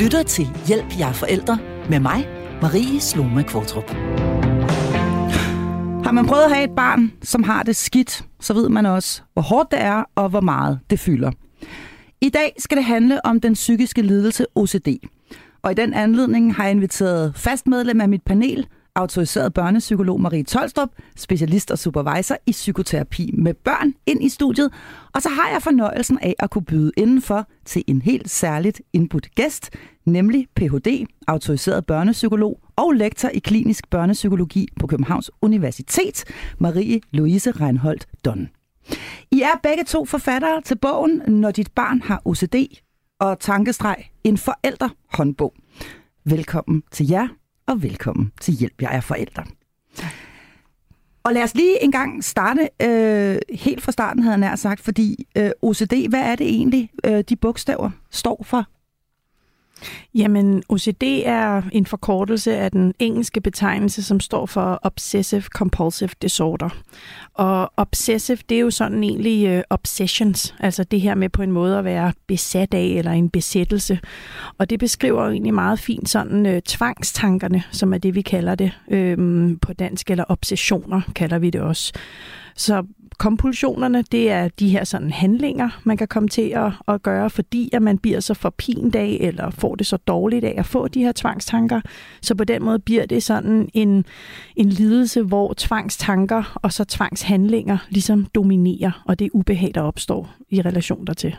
lytter til Hjælp jer forældre med mig, Marie Sloma Kvartrup. Har man prøvet at have et barn, som har det skidt, så ved man også, hvor hårdt det er og hvor meget det fylder. I dag skal det handle om den psykiske lidelse OCD. Og i den anledning har jeg inviteret fast medlem af mit panel, autoriseret børnepsykolog Marie Tolstrup, specialist og supervisor i psykoterapi med børn, ind i studiet. Og så har jeg fornøjelsen af at kunne byde indenfor til en helt særligt indbudt gæst, nemlig Ph.D., autoriseret børnepsykolog og lektor i klinisk børnepsykologi på Københavns Universitet, Marie Louise Reinholdt Don. I er begge to forfattere til bogen Når dit barn har OCD og tankestreg en forældrehåndbog. Velkommen til jer, og velkommen til Hjælp, jeg er forældre. Og lad os lige en gang starte øh, helt fra starten, havde jeg nær sagt, fordi øh, OCD, hvad er det egentlig, øh, de bogstaver står for? Jamen, OCD er en forkortelse af den engelske betegnelse, som står for Obsessive Compulsive Disorder. Og obsessive, det er jo sådan egentlig uh, obsessions, altså det her med på en måde at være besat af, eller en besættelse. Og det beskriver jo egentlig meget fint sådan uh, tvangstankerne, som er det, vi kalder det uh, på dansk, eller obsessioner kalder vi det også. Så kompulsionerne, det er de her sådan handlinger, man kan komme til at, at gøre, fordi at man bliver så forpint af, eller får det så dårligt af at få de her tvangstanker. Så på den måde bliver det sådan en, en lidelse, hvor tvangstanker og så tvangshandlinger ligesom dominerer, og det er ubehag, der opstår i relation dertil.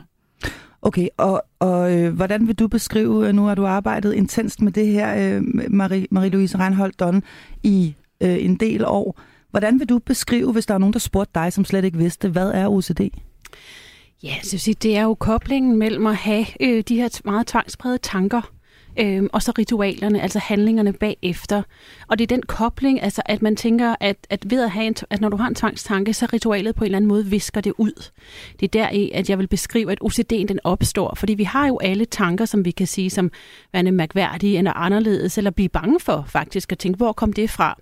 Okay, og, og øh, hvordan vil du beskrive, øh, nu har du arbejdet intenst med det her, øh, Marie, Marie-Louise Reinholdt Don, i øh, en del år. Hvordan vil du beskrive, hvis der er nogen, der spurgte dig, som slet ikke vidste, hvad er OCD? Ja, så det er jo koblingen mellem at have øh, de her meget tvangsprægede tanker, øh, og så ritualerne, altså handlingerne bagefter. Og det er den kobling, altså at man tænker, at, at ved at have en, at når du har en tvangstanke, så ritualet på en eller anden måde visker det ud. Det er deri, at jeg vil beskrive, at OCD'en den opstår, fordi vi har jo alle tanker, som vi kan sige som værende mærkværdige eller anderledes, eller blive bange for faktisk at tænke, hvor kom det fra?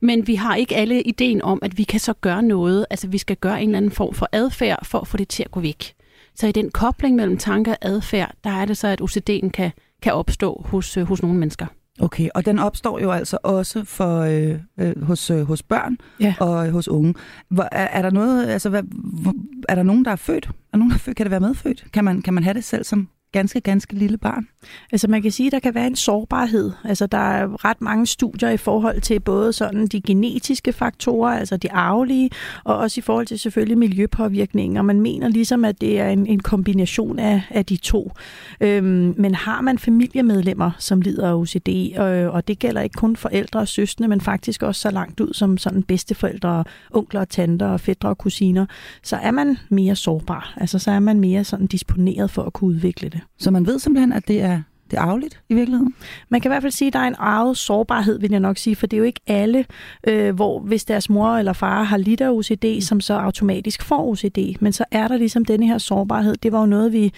Men vi har ikke alle ideen om, at vi kan så gøre noget, altså vi skal gøre en eller anden form for adfærd for at få det til at gå væk. Så i den kobling mellem tanker og adfærd, der er det så, at OCD'en kan, kan opstå hos, øh, hos nogle mennesker. Okay, og den opstår jo altså også for øh, øh, hos øh, hos børn ja. og øh, hos unge. Hvor, er, er der noget, altså hvad, hvor, er der nogen der er født? Er nogen der er født? Kan det være medfødt? Kan man kan man have det selv som ganske, ganske lille barn? Altså man kan sige, at der kan være en sårbarhed. Altså der er ret mange studier i forhold til både sådan de genetiske faktorer, altså de arvelige, og også i forhold til selvfølgelig miljøpåvirkninger. Man mener ligesom, at det er en, en kombination af, af de to. Øhm, men har man familiemedlemmer, som lider af OCD, øh, og det gælder ikke kun forældre og søstre, men faktisk også så langt ud som sådan bedsteforældre, onkler og tanter og fædre og kusiner, så er man mere sårbar. Altså så er man mere sådan disponeret for at kunne udvikle det. Så man ved simpelthen, at det er det er arveligt i virkeligheden? Man kan i hvert fald sige, at der er en arvet sårbarhed, vil jeg nok sige, for det er jo ikke alle, øh, hvor hvis deres mor eller far har lidt af OCD, som så automatisk får OCD, men så er der ligesom denne her sårbarhed. Det var jo noget, vi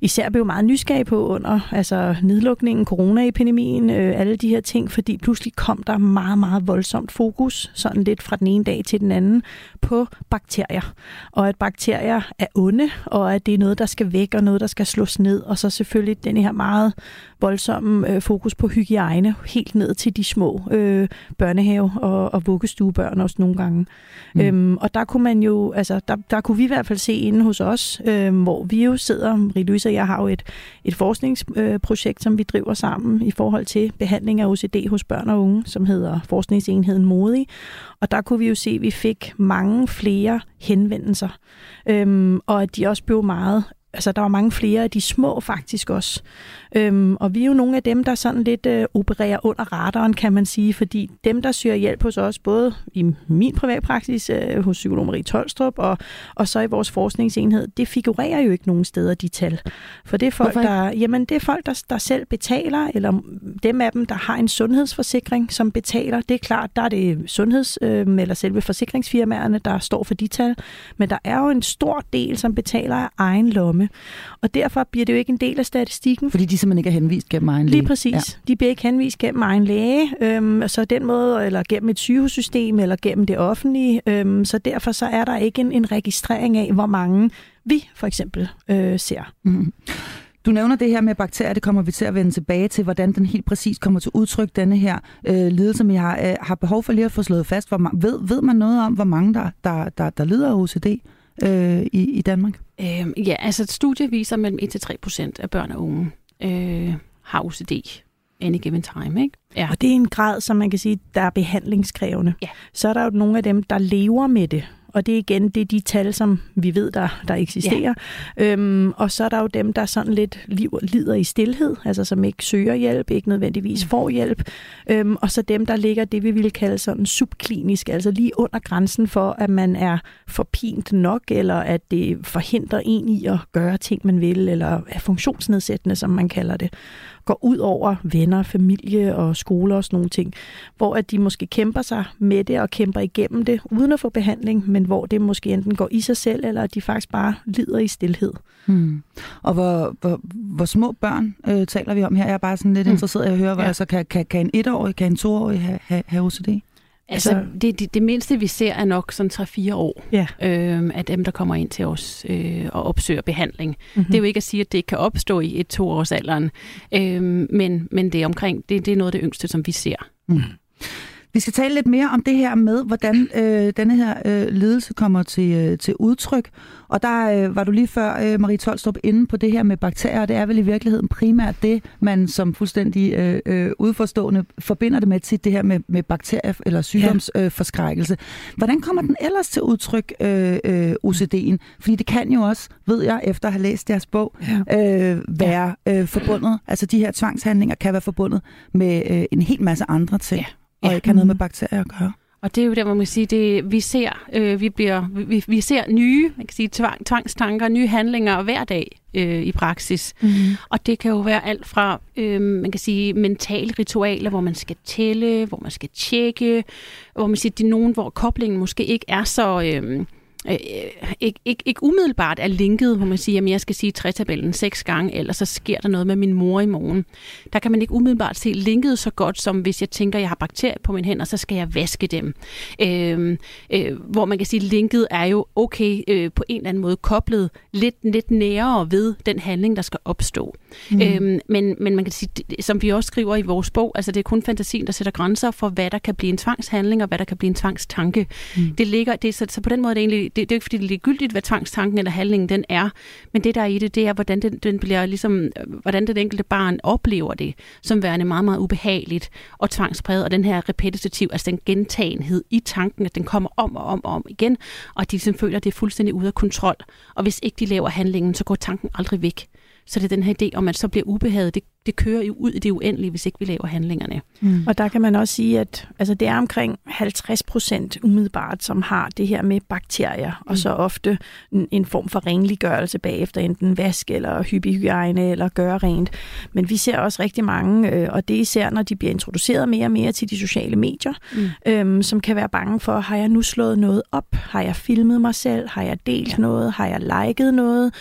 især blev meget nysgerrige på under altså nedlukningen, coronaepidemien, øh, alle de her ting, fordi pludselig kom der meget, meget voldsomt fokus, sådan lidt fra den ene dag til den anden, på bakterier. Og at bakterier er onde, og at det er noget, der skal væk, og noget, der skal slås ned, og så selvfølgelig den her meget voldsomme øh, fokus på hygiejne, helt ned til de små øh, børnehave- og, og vuggestuebørn også nogle gange. Mm. Øhm, og der kunne man jo, altså der, der kunne vi i hvert fald se inde hos os, øh, hvor vi jo sidder, Marie-Louise og jeg har jo et, et forskningsprojekt, som vi driver sammen i forhold til behandling af OCD hos børn og unge, som hedder Forskningsenheden Modig. Og der kunne vi jo se, at vi fik mange flere henvendelser, øhm, og at de også blev meget altså der var mange flere af de små faktisk også. Øhm, og vi er jo nogle af dem, der sådan lidt øh, opererer under radaren, kan man sige, fordi dem, der søger hjælp hos os, både i min privatpraksis øh, hos psykolog Marie Tolstrup og, og så i vores forskningsenhed, det figurerer jo ikke nogen steder, de tal. For det er folk, der, jamen, det er folk der, der selv betaler, eller dem af dem, der har en sundhedsforsikring, som betaler. Det er klart, der er det sundheds- øh, eller selve forsikringsfirmaerne, der står for de tal, men der er jo en stor del, som betaler af egen lomme. Og derfor bliver det jo ikke en del af statistikken. Fordi de simpelthen ikke er henvist gennem egen læge. Lige præcis. Ja. De bliver ikke henvist gennem egen læge, øhm, så den måde, eller gennem et sygehussystem, eller gennem det offentlige. Øhm, så derfor så er der ikke en, en registrering af, hvor mange vi for eksempel øh, ser. Mm. Du nævner det her med bakterier, det kommer vi til at vende tilbage til, hvordan den helt præcis kommer til udtryk, denne her øh, lidelse, som jeg har, øh, har behov for lige at få slået fast. Hvor man, ved, ved man noget om, hvor mange der, der, der, der lider af OCD øh, i, i Danmark? Øhm, ja, altså et studie viser, at mellem 1-3 procent af børn og unge øh, har OCD any given time. Ikke? Ja. Og det er en grad, som man kan sige, der er behandlingskrævende. Ja. Så er der jo nogle af dem, der lever med det. Og det er igen det er de tal, som vi ved, der, der eksisterer. Ja. Øhm, og så er der jo dem, der sådan lidt lider i stillhed, altså som ikke søger hjælp, ikke nødvendigvis får hjælp. Øhm, og så dem, der ligger det, vi ville kalde sådan subklinisk, altså lige under grænsen for, at man er forpint nok, eller at det forhindrer en i at gøre ting, man vil, eller er funktionsnedsættende, som man kalder det går ud over venner, familie og skoler og sådan nogle ting, hvor at de måske kæmper sig med det og kæmper igennem det uden at få behandling, men hvor det måske enten går i sig selv, eller at de faktisk bare lider i stillhed. Hmm. Og hvor, hvor, hvor små børn øh, taler vi om her? Jeg er bare sådan lidt hmm. interesseret i at høre, hvor, ja. altså, kan, kan, kan en etårig, kan en toårig have, have, have OCD? Altså, altså det, det, det mindste, vi ser, er nok sådan 3-4 år ja. øh, af dem, der kommer ind til os øh, og opsøger behandling. Mm-hmm. Det er jo ikke at sige, at det kan opstå i et to års alderen, øh, men, men det er omkring, det, det er noget af det yngste, som vi ser. Mm. Vi skal tale lidt mere om det her med, hvordan øh, denne her øh, ledelse kommer til, øh, til udtryk. Og der øh, var du lige før, øh, Marie Tolstrup, inde på det her med bakterier, det er vel i virkeligheden primært det, man som fuldstændig øh, øh, udforstående forbinder det med til det her med, med bakterier eller sygdomsforskrækkelse. Ja. Øh, hvordan kommer den ellers til udtryk, øh, øh, OCD'en? Fordi det kan jo også, ved jeg, efter at have læst jeres bog, ja. øh, være øh, forbundet, altså de her tvangshandlinger kan være forbundet med øh, en hel masse andre ting. Ja og ikke har noget med bakterier at gøre. Og det er jo der, hvor man kan sige, det, vi ser, øh, vi, bliver, vi, vi ser nye man kan sige, tvang, tvangstanker, nye handlinger hver dag øh, i praksis. Mm. Og det kan jo være alt fra, øh, man kan sige, mentale ritualer, hvor man skal tælle, hvor man skal tjekke, hvor man siger, det er nogen, hvor koblingen måske ikke er så... Øh, øh, ikke, ikke, ikke umiddelbart er linket, hvor man siger, at jeg skal sige trætabellen seks gange, eller så sker der noget med min mor i morgen. Der kan man ikke umiddelbart se linket så godt, som hvis jeg tænker, at jeg har bakterier på mine hænder, så skal jeg vaske dem. Øh, øh, hvor man kan sige, at linket er jo okay øh, på en eller anden måde koblet lidt, lidt nærere ved den handling, der skal opstå. Mm. Øh, men, men man kan sige, som vi også skriver i vores bog, altså det er kun fantasien, der sætter grænser for, hvad der kan blive en tvangshandling, og hvad der kan blive en tvangstanke. Mm. Det ligger, det, så, så på den måde er det egentlig det, det er ikke fordi, det er ligegyldigt, hvad tvangstanken eller handlingen den er, men det der er i det, det er, hvordan den, den bliver ligesom, øh, hvordan det enkelte barn oplever det, som værende meget, meget ubehageligt og tvangspræget, og den her repetitiv, altså den gentagenhed i tanken, at den kommer om og om og om igen, og at de ligesom føler, at det er fuldstændig ude af kontrol. Og hvis ikke de laver handlingen, så går tanken aldrig væk. Så det er den her idé om, at så bliver ubehaget, det, det kører jo ud i det uendelige, hvis ikke vi laver handlingerne. Mm. Og der kan man også sige, at altså, det er omkring 50 procent umiddelbart, som har det her med bakterier, mm. og så ofte en, en form for renliggørelse bagefter, enten vask eller hygiejne eller gøre rent. Men vi ser også rigtig mange, øh, og det er især, når de bliver introduceret mere og mere til de sociale medier, mm. øhm, som kan være bange for, har jeg nu slået noget op? Har jeg filmet mig selv? Har jeg delt ja. noget? Har jeg liket noget?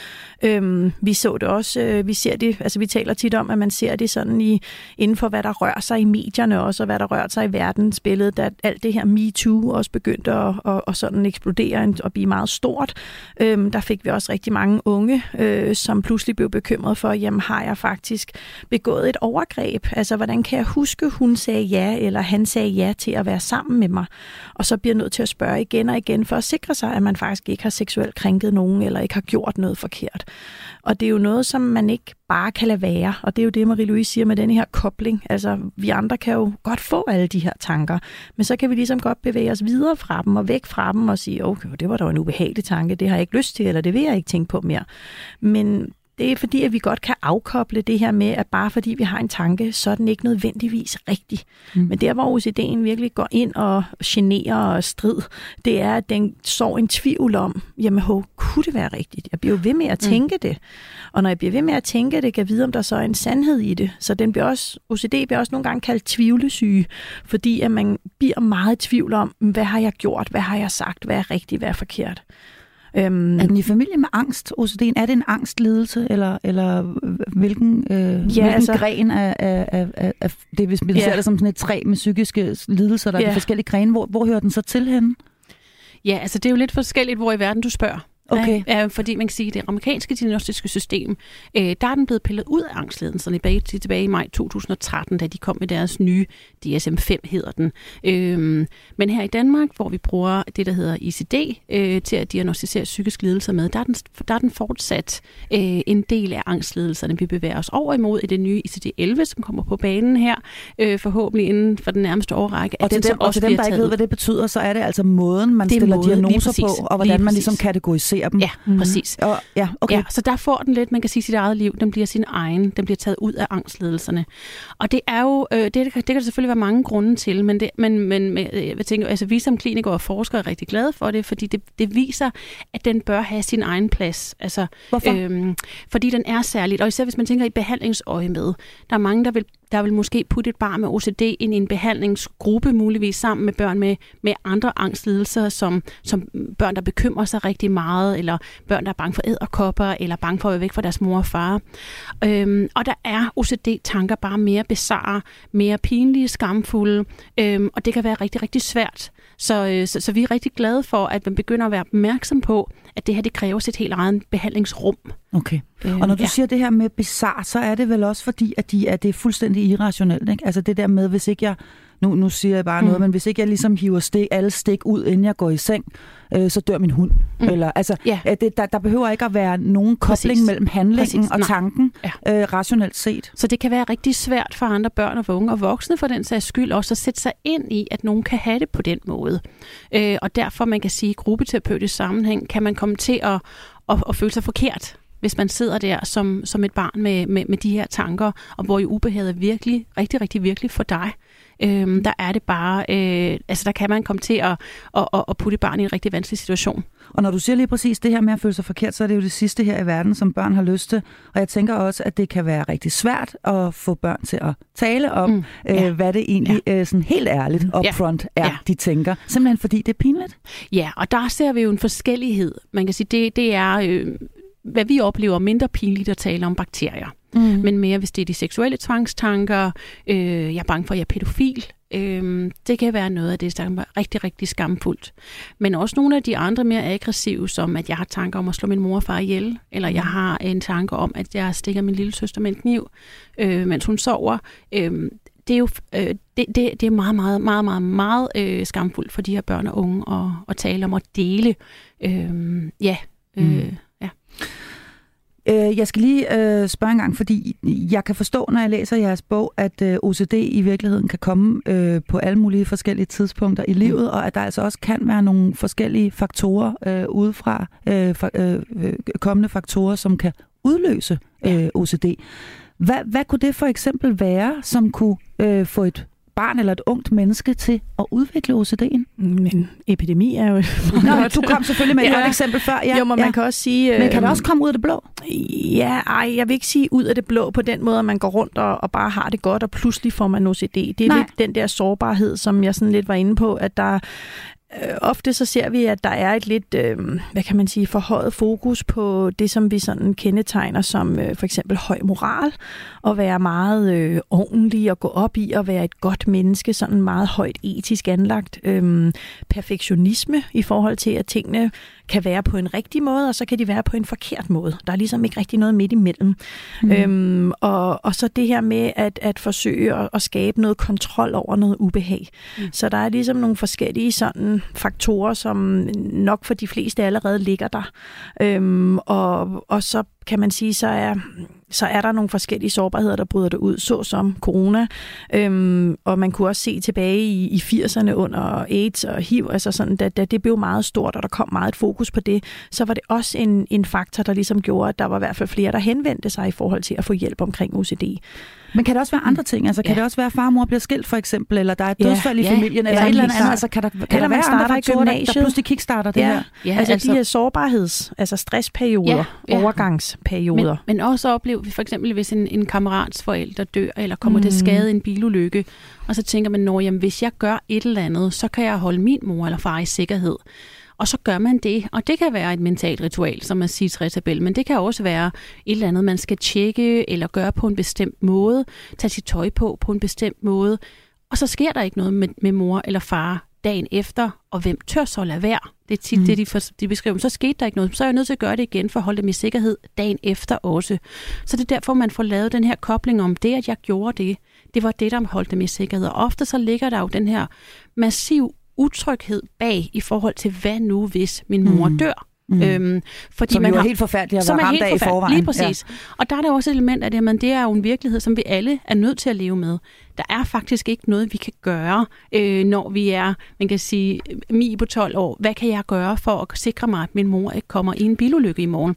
Øhm, vi så det også, øh, vi ser det, altså vi taler tit om, at man ser det sådan i, inden for, hvad der rører sig i medierne også, og hvad der rører sig i verdensbilledet, da alt det her MeToo også begyndte at, at, at sådan eksplodere og blive meget stort. Øhm, der fik vi også rigtig mange unge, øh, som pludselig blev bekymret for, jamen har jeg faktisk begået et overgreb? Altså, hvordan kan jeg huske, hun sagde ja, eller han sagde ja til at være sammen med mig? Og så bliver jeg nødt til at spørge igen og igen, for at sikre sig, at man faktisk ikke har seksuelt krænket nogen, eller ikke har gjort noget forkert. Og det er jo noget, som man ikke bare kan lade være. Og det er jo det, Marie-Louise siger med den her kobling. Altså, vi andre kan jo godt få alle de her tanker, men så kan vi ligesom godt bevæge os videre fra dem og væk fra dem og sige, okay, det var da en ubehagelig tanke, det har jeg ikke lyst til, eller det vil jeg ikke tænke på mere. Men det er fordi, at vi godt kan afkoble det her med, at bare fordi vi har en tanke, så er den ikke nødvendigvis rigtig. Mm. Men der, hvor OCD'en virkelig går ind og generer og strid, det er, at den så en tvivl om, jamen, ho, kunne det være rigtigt? Jeg bliver jo ved med at mm. tænke mm. det. Og når jeg bliver ved med at tænke det, kan jeg vide, om der så er en sandhed i det. Så den bliver også, OCD bliver også nogle gange kaldt tvivlesyge, fordi at man bliver meget i tvivl om, hvad har jeg gjort? Hvad har jeg sagt? Hvad er rigtigt? Hvad er forkert? Øhm, er den i familie med angst, OCD'en? Er det en angstlidelse, eller, eller hvilken, øh, ja, hvilken altså, gren af, af, af, af det, hvis vi ja. ser det som sådan et træ med psykiske lidelser, der ja. er de forskellige grene, hvor, hvor hører den så til henne? Ja, altså det er jo lidt forskelligt, hvor i verden du spørger. Okay. Ja, fordi man kan sige, at det amerikanske diagnostiske system, øh, der er den blevet pillet ud af angstledelserne tilbage, tilbage i maj 2013, da de kom med deres nye DSM-5, hedder den. Øhm, men her i Danmark, hvor vi bruger det, der hedder ICD, øh, til at diagnostisere psykisk lidelse med, der er den, der er den fortsat øh, en del af angstledelserne. Vi bevæger os over imod i det nye ICD-11, som kommer på banen her, øh, forhåbentlig inden for den nærmeste årrække. Og til, dem, og til dem, der ikke ved, hvad det betyder, så er det altså måden, man stiller måde, diagnoser på, og hvordan man ligesom kategoriserer dem. Ja, mm. præcis. Og, ja, okay. ja, så der får den lidt, man kan sige, sit eget liv. Den bliver sin egen. Den bliver taget ud af angstledelserne. Og det er jo, øh, det, det, kan der selvfølgelig være mange grunde til, men, det, men, men jeg tænker, altså, vi som klinikere og forskere er rigtig glade for det, fordi det, det viser, at den bør have sin egen plads. Altså, Hvorfor? Øhm, fordi den er særligt, og især hvis man tænker i behandlingsøje med. Der er mange, der vil der vil måske putte et barn med OCD ind i en behandlingsgruppe, muligvis sammen med børn med, med andre angstlidelser, som, som børn, der bekymrer sig rigtig meget, eller børn, der er bange for æderkopper, eller bange for at være væk fra deres mor og far. Øhm, og der er OCD-tanker bare mere bizarre, mere pinlige, skamfulde, øhm, og det kan være rigtig, rigtig svært. Så, øh, så, så vi er rigtig glade for, at man begynder at være opmærksom på, at det her det kræver sit helt eget behandlingsrum. Okay. Øh, og når du ja. siger det her med bizarre, så er det vel også fordi, at, de, at det er fuldstændig irrationelt. Ikke? Altså det der med, hvis ikke jeg nu, nu siger jeg bare mm. noget, men hvis ikke jeg ligesom hiver stik, alle stik ud, inden jeg går i seng, øh, så dør min hund. Mm. Eller, altså, ja. det, der, der behøver ikke at være nogen kobling Præcis. mellem handlingen Præcis. og tanken, ja. øh, rationelt set. Så det kan være rigtig svært for andre børn og unge og voksne for den sags skyld også at sætte sig ind i, at nogen kan have det på den måde. Øh, og derfor, man kan sige, i gruppeterapeutisk sammenhæng, kan man komme til at, at, at føle sig forkert hvis man sidder der som, som et barn med, med, med de her tanker, og hvor jo ubehaget er virkelig, rigtig, rigtig virkelig for dig øhm, der er det bare, øh, altså der kan man komme til at, at, at, at putte barn i en rigtig vanskelig situation. Og når du siger lige præcis det her med at føle sig forkert, så er det jo det sidste her i verden, som børn har lyst til. Og jeg tænker også, at det kan være rigtig svært at få børn til at tale om, mm, ja. øh, hvad det egentlig ja. øh, sådan helt ærligt upfront ja. er, ja. de tænker. Simpelthen fordi det er pinligt. Ja, og der ser vi jo en forskellighed. Man kan sige, det, det er... Øh, hvad vi oplever mindre pinligt at tale om bakterier. Mm. Men mere hvis det er de seksuelle tvangstanker, øh, jeg er bange for, at jeg er pædofil. Øh, det kan være noget af det, der er rigtig, rigtig skamfuldt. Men også nogle af de andre mere aggressive, som at jeg har tanker om at slå min mor og far ihjel, eller jeg mm. har en tanke om, at jeg stikker min lille søster med en kniv, øh, mens hun sover. Øh, det er jo øh, det, det, det er meget, meget, meget, meget, meget øh, skamfuldt for de her børn og unge at, at tale om og dele. Øh, ja, øh, mm. Øh, jeg skal lige øh, spørge en gang, fordi jeg kan forstå, når jeg læser jeres bog, at øh, OCD i virkeligheden kan komme øh, på alle mulige forskellige tidspunkter i livet, mm. og at der altså også kan være nogle forskellige faktorer øh, udefra, øh, for, øh, kommende faktorer, som kan udløse øh, OCD. Hvad, hvad kunne det for eksempel være, som kunne øh, få et barn eller et ungt menneske til at udvikle OCD'en? Men epidemi er jo... Nå, du kom selvfølgelig med ja. et eksempel før. Ja, jo, men ja. man kan også sige... Men kan det øhm, også komme ud af det blå? Ja, ej, jeg vil ikke sige ud af det blå på den måde, at man går rundt og, og bare har det godt, og pludselig får man OCD. Det er Nej. lidt den der sårbarhed, som jeg sådan lidt var inde på, at der Øh, ofte så ser vi, at der er et lidt, øh, hvad kan man sige, forhøjet fokus på det, som vi sådan kendetegner som øh, for eksempel høj moral, og være meget øh, ordentlig og gå op i at være et godt menneske, sådan meget højt etisk anlagt. Øh, perfektionisme i forhold til, at tingene kan være på en rigtig måde, og så kan de være på en forkert måde. Der er ligesom ikke rigtig noget midt imellem. Mm. Øhm, og, og så det her med at, at forsøge at, at skabe noget kontrol over noget ubehag. Mm. Så der er ligesom nogle forskellige sådan faktorer, som nok for de fleste allerede ligger der. Øhm, og, og så kan man sige, så er, så er der nogle forskellige sårbarheder, der bryder det ud, såsom corona. Øhm, og man kunne også se tilbage i, i 80'erne under AIDS og HIV, altså sådan, da, da det blev meget stort, og der kom meget et fokus på det, så var det også en, en faktor, der ligesom gjorde, at der var i hvert fald flere, der henvendte sig i forhold til at få hjælp omkring OCD. Men kan det også være andre ting? Altså, kan ja. det også være, at far og mor bliver skilt, for eksempel, eller der er et dødsfald ja. i familien, ja. eller et eller andet? Altså, kan der, kan eller der være andre faktorer, der, der pludselig kickstarter det ja. her? Ja, altså, altså de her sårbarheds, altså stressperioder, ja. Ja. overgangsperioder. Men, men også oplever vi for eksempel, hvis en, en kammerats forældre dør, eller kommer mm. til skade i en bilulykke, og så tænker man, når jamen, hvis jeg gør et eller andet, så kan jeg holde min mor eller far i sikkerhed. Og så gør man det, og det kan være et mentalt ritual, som man siger tabel, men det kan også være et eller andet, man skal tjekke eller gøre på en bestemt måde, tage sit tøj på på en bestemt måde, og så sker der ikke noget med, med mor eller far dagen efter, og hvem tør så lade være Det er tit mm. det, de, for, de beskriver. Så skete der ikke noget. Så er jeg nødt til at gøre det igen for at holde dem i sikkerhed dagen efter også. Så det er derfor, man får lavet den her kobling om det, at jeg gjorde det. Det var det, der holdt dem i sikkerhed. Og ofte så ligger der jo den her massiv utryghed bag i forhold til, hvad nu hvis min mor mm. dør? Mm. Øhm, fordi som man jo er har, helt forfærdeligt at være ramt af i forvejen. Lige præcis. Ja. Og der er der også et element af det, at det er jo en virkelighed, som vi alle er nødt til at leve med. Der er faktisk ikke noget, vi kan gøre, øh, når vi er, man kan sige, mi på 12 år. Hvad kan jeg gøre for at sikre mig, at min mor ikke kommer i en bilulykke i morgen?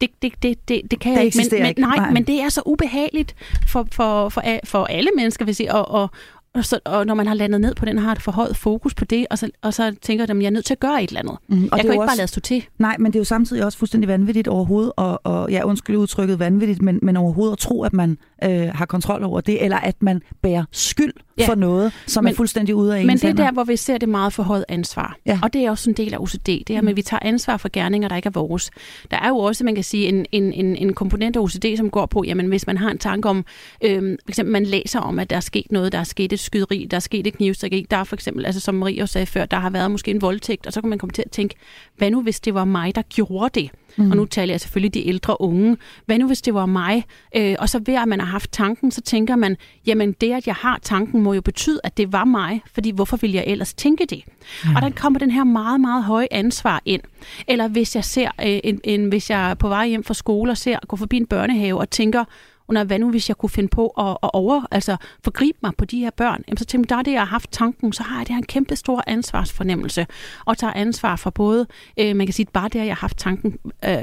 Det, det, det, det, det kan det jeg ikke. Men, ikke. Men, nej, nej, men det er så ubehageligt for, for, for, for alle mennesker, vil sige, og, og, og, så, og når man har landet ned på den, har et forhøjet fokus på det, og så, og så tænker at jeg er nødt til at gøre et eller andet. Mm, og jeg kan ikke også, bare lade stå til. Nej, men det er jo samtidig også fuldstændig vanvittigt overhovedet, og, og ja, undskyld udtrykket vanvittigt, men, men overhovedet at tro, at man øh, har kontrol over det, eller at man bærer skyld ja. for noget, som men, er fuldstændig ude af Men det er der, hvor vi ser det meget forhøjet ansvar. Ja. Og det er også en del af OCD. Det her med, at vi tager ansvar for gerninger, der ikke er vores. Der er jo også, man kan sige, en, en, en, en komponent af OCD, som går på, jamen hvis man har en tanke om, øh, for eksempel man læser om, at der er sket noget, der er sket et skyderi, der er sket et knivstik, der er for eksempel, altså som Marie også sagde før, der har været måske en voldtægt, og så kan man komme til at tænke, hvad nu hvis det var mig, der gjorde det? Mm. Og nu taler jeg selvfølgelig de ældre unge. Hvad nu hvis det var mig? Øh, og så ved at man har haft tanken, så tænker man, jamen det at jeg har tanken må jo betyde, at det var mig, fordi hvorfor ville jeg ellers tænke det? Mm. Og der kommer den her meget, meget høje ansvar ind. Eller hvis jeg ser, øh, en, en, hvis jeg er på vej hjem fra skole og ser, går forbi en børnehave og tænker, under hvad nu hvis jeg kunne finde på at, at over, altså forgribe mig på de her børn, jamen så tænker jeg, der er det, jeg har haft tanken, så har jeg det her en kæmpe stor ansvarsfornemmelse, og tager ansvar for både, øh, man kan sige, bare det, at jeg har haft tanken, øh,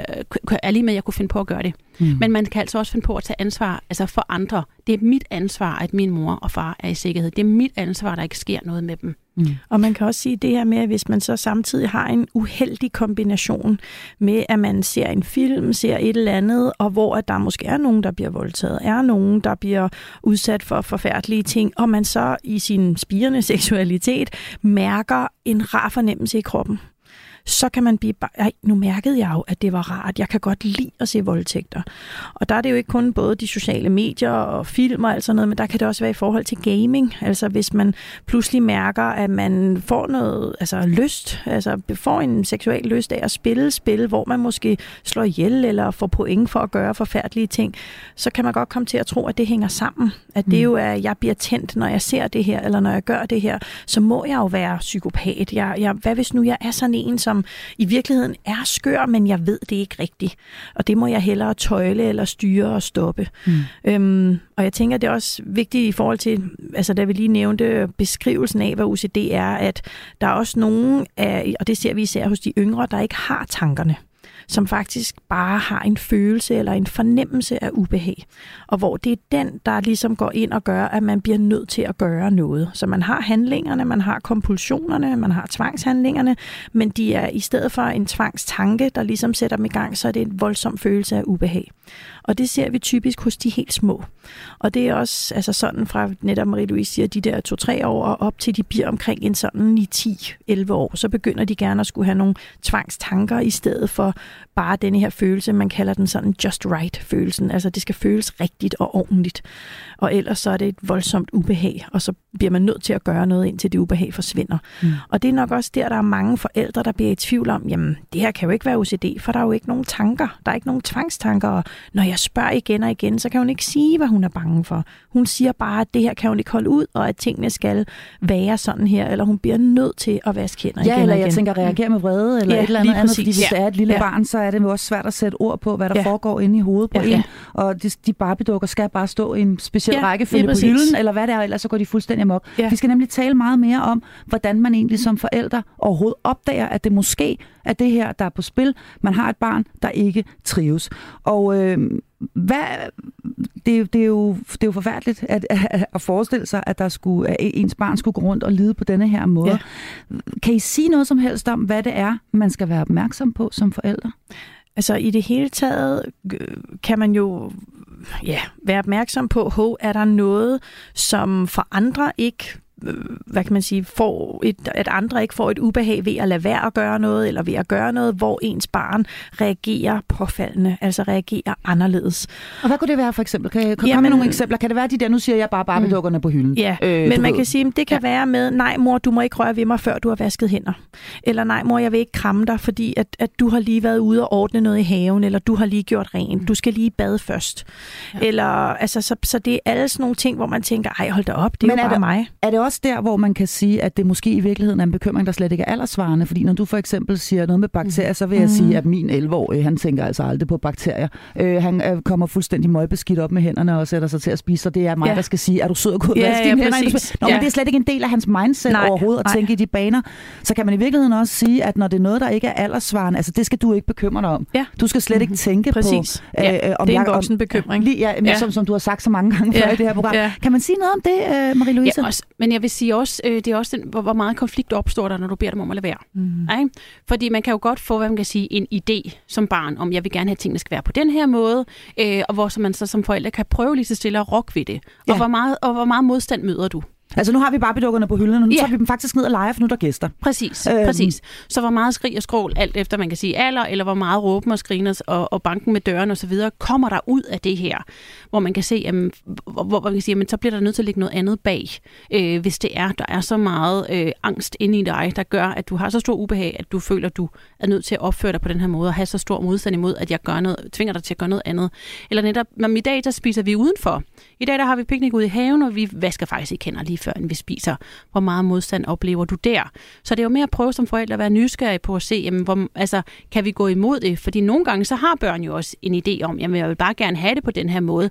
er lige med, at jeg kunne finde på at gøre det. Mm. Men man kan altså også finde på at tage ansvar altså for andre. Det er mit ansvar, at min mor og far er i sikkerhed. Det er mit ansvar, at der ikke sker noget med dem. Mm. Og man kan også sige det her med, at hvis man så samtidig har en uheldig kombination med, at man ser en film, ser et eller andet, og hvor at der måske er nogen, der bliver voldtaget, er nogen, der bliver udsat for forfærdelige ting, og man så i sin spirende seksualitet mærker en rar fornemmelse i kroppen så kan man blive, ej, nu mærkede jeg jo, at det var rart. Jeg kan godt lide at se voldtægter. Og der er det jo ikke kun både de sociale medier og film og alt sådan noget, men der kan det også være i forhold til gaming. Altså hvis man pludselig mærker, at man får noget altså lyst, altså får en seksuel lyst af at spille spil, hvor man måske slår ihjel eller får point for at gøre forfærdelige ting, så kan man godt komme til at tro, at det hænger sammen. At det mm. jo er, at jeg bliver tændt, når jeg ser det her, eller når jeg gør det her, så må jeg jo være psykopat. Jeg, jeg, hvad hvis nu jeg er sådan en, som som i virkeligheden er skør, men jeg ved det ikke rigtigt. Og det må jeg hellere tøjle eller styre og stoppe. Mm. Øhm, og jeg tænker, det er også vigtigt i forhold til, altså da vi lige nævnte beskrivelsen af, hvad OCD er, at der er også nogen, af, og det ser vi især hos de yngre, der ikke har tankerne som faktisk bare har en følelse eller en fornemmelse af ubehag. Og hvor det er den, der ligesom går ind og gør, at man bliver nødt til at gøre noget. Så man har handlingerne, man har kompulsionerne, man har tvangshandlingerne, men de er i stedet for en tvangstanke, der ligesom sætter dem i gang, så er det en voldsom følelse af ubehag. Og det ser vi typisk hos de helt små. Og det er også altså sådan fra netop Marie-Louise siger, de der 2-3 år og op til de bliver omkring en sådan i 10-11 år, så begynder de gerne at skulle have nogle tvangstanker i stedet for bare denne her følelse, man kalder den sådan just right følelsen. Altså det skal føles rigtigt og ordentligt. Og ellers så er det et voldsomt ubehag, og så bliver man nødt til at gøre noget, indtil det ubehag forsvinder. Mm. Og det er nok også der, der er mange forældre, der bliver i tvivl om, jamen det her kan jo ikke være OCD, for der er jo ikke nogen tanker. Der er ikke nogen tvangstanker, og når jeg spørger igen og igen, så kan hun ikke sige, hvad hun er bange for. Hun siger bare, at det her kan hun ikke holde ud, og at tingene skal være sådan her, eller hun bliver nødt til at vaske hænder ja, igen eller og igen. jeg tænker, reagere med vrede, eller ja, et eller andet, andet fordi hvis ja. det er et lille ja. barn, så er det jo også svært at sætte ord på, hvad der ja. foregår inde i hovedet på ja. en, og de, de Barbie-dukker skal bare stå i en speciel ja, rækkefølge på hylden, eller hvad det er, ellers så går de fuldstændig amok. Ja. Vi skal nemlig tale meget mere om, hvordan man egentlig som forælder overhovedet opdager, at det måske er det her, der er på spil. Man har et barn, der ikke trives. Og øh, hvad, det, det, er jo, det er jo forfærdeligt at, at, at forestille sig, at, der skulle, at ens barn skulle gå rundt og lide på denne her måde. Ja. Kan I sige noget som helst om, hvad det er, man skal være opmærksom på som forældre? Altså i det hele taget øh, kan man jo ja, være opmærksom på, hov, er der noget, som for andre ikke hvad kan man sige, får et, at andre ikke får et ubehag ved at lade være at gøre noget, eller ved at gøre noget, hvor ens barn reagerer påfaldende, altså reagerer anderledes. Og hvad kunne det være for eksempel? Kan jeg komme med nogle eksempler? Kan det være de der, nu siger jeg bare Barbie-dukkerne på hylden? Ja, øh, men man ved. kan sige, det kan ja. være med, nej mor, du må ikke røre ved mig, før du har vasket hænder. Eller nej mor, jeg vil ikke kramme dig, fordi at, at du har lige været ude og ordne noget i haven, eller du har lige gjort rent. Du skal lige bade først. Ja. Eller, altså, så, så det er alle sådan nogle ting, hvor man tænker, ej hold da op, det er men jo er bare det, mig. Er det også der, hvor man kan sige, at det måske i virkeligheden er en bekymring, der slet ikke er aldersvarende? Fordi når du for eksempel siger noget med bakterier, så vil jeg mm. sige, at min 11-årige, han tænker altså aldrig på bakterier. Øh, han øh, kommer fuldstændig møgbeskidt op med hænderne og sætter sig til at spise, så det er mig, ja. der skal sige, er du sød og god, ja, ja, dine hænder? Nå, ja. men det er slet ikke en del af hans mindset nej, overhovedet at nej. tænke i de baner. Så kan man i virkeligheden også sige, at når det er noget, der ikke er aldersvarende, altså det skal du ikke bekymre dig om. Ja. Du skal slet ikke mhm. tænke Præcis. på... Øh, ja. om det er en voksen bekymring. Lige, ja, ja. Som, som du har sagt så mange gange ja. før i det her program. Ja. Kan man sige noget om det, øh, Marie-Louise? Ja, også, men jeg vil sige også, øh, det er også den, hvor, hvor meget konflikt opstår der, når du beder dem om at lade være. Mm. Ikke? Fordi man kan jo godt få, hvad man kan sige, en idé som barn, om jeg vil gerne have, at tingene skal være på den her måde, øh, og hvor så man så som forældre kan prøve lige så stille at rokke ved det. Ja. Og, hvor meget, og hvor meget modstand møder du? Altså nu har vi Barbie-dukkerne på hylden, og nu ja. tager vi dem faktisk ned og leger, for nu er der gæster. Præcis, øhm. præcis. Så hvor meget skrig og skrål, alt efter man kan sige alder, eller hvor meget råben og skriner og, og banken med døren og så videre, kommer der ud af det her, hvor man kan se, jamen, hvor, hvor man kan sige, jamen, så bliver der nødt til at ligge noget andet bag, øh, hvis det er, der er så meget øh, angst inde i dig, der gør, at du har så stor ubehag, at du føler, at du er nødt til at opføre dig på den her måde, og have så stor modstand imod, at jeg gør noget, tvinger dig til at gøre noget andet. Eller netop, når i dag, der spiser vi udenfor. I dag, der har vi piknik ude i haven, og vi vasker faktisk ikke hænder lige før, vi spiser. Hvor meget modstand oplever du der? Så det er jo mere at prøve som forældre at være nysgerrig på at se, jamen, hvor, altså, kan vi gå imod det? Fordi nogle gange, så har børn jo også en idé om, jamen, jeg vil bare gerne have det på den her måde.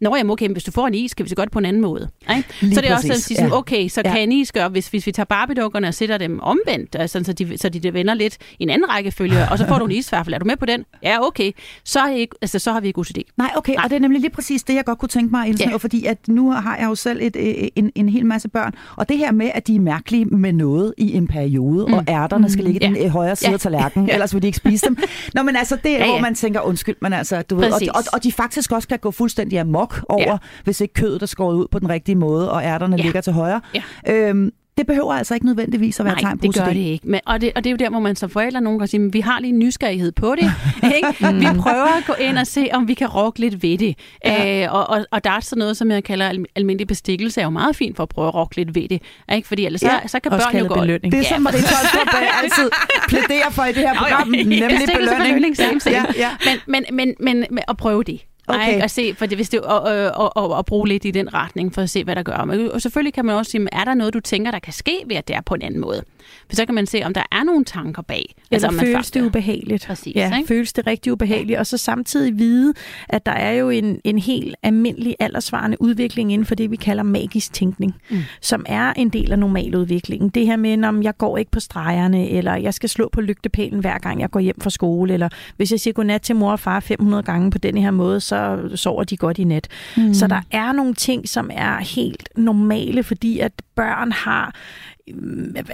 Nå, jamen okay, hvis du får en is, kan vi så godt på en anden måde. Ikke? Så det er også at sige, sådan, okay, så ja. kan en is gøre, hvis, hvis vi tager barbiedukkerne og sætter dem omvendt, altså, så, de, så de vender lidt i en anden rækkefølge, og så får du en isfærfel. Er du med på den? Ja, okay. Så, er ikke, altså, så har vi ikke OCD. Nej, okay, Nej. og det er nemlig lige præcis det, jeg godt kunne tænke mig, Ja. fordi at nu har jeg jo selv et, en, en hel masse børn, og det her med, at de er mærkelige med noget i en periode, mm. og ærterne skal ligge i mm. den ja. højre side ja. af tallerkenen, ja. ellers vil de ikke spise dem. Nå, men altså, det er, ja, ja. hvor man tænker, undskyld, men altså, du ved, og, og, og, de faktisk også kan gå fuldstændig amok over, ja. hvis ikke kødet er skåret ud på den rigtige måde, og ærterne ja. ligger til højre. Ja. Øhm, det behøver altså ikke nødvendigvis at være Nej, tegn på det gør det ikke. Men, og, det, og det er jo der, hvor man som forældre nogle gange siger, vi har lige en nysgerrighed på det. ikke? Vi prøver at gå ind og se, om vi kan rokke lidt ved det. Ja. Æ, og, og, og der er sådan noget, som jeg kalder almindelig bestikkelse, er jo meget fint for at prøve at rokke lidt ved det. Ikke? Fordi ellers ja. så, så kan Også børn jo gå... Belønning. Det er som Marie Tolstrup altid plæderer for i det her program, nemlig belønning. belønning. Ja, ja. Men, men, men, men, men at prøve det. Okay. Ej, at se, for det, hvis det, og, og, og, og, bruge lidt i den retning for at se, hvad der gør. Men, og selvfølgelig kan man også sige, er der noget, du tænker, der kan ske ved, at det er på en anden måde? For så kan man se, om der er nogle tanker bag. Eller altså, om man føles det ubehageligt. Præcis. Ja, ikke? føles det rigtig ubehageligt. Og så samtidig vide, at der er jo en, en helt almindelig aldersvarende udvikling inden for det, vi kalder magisk tænkning, mm. som er en del af normaludviklingen. Det her med, om jeg går ikke på stregerne, eller jeg skal slå på lygtepælen hver gang jeg går hjem fra skole, eller hvis jeg siger godnat til mor og far 500 gange på den her måde, så sover de godt i nat. Mm. Så der er nogle ting, som er helt normale, fordi at børn har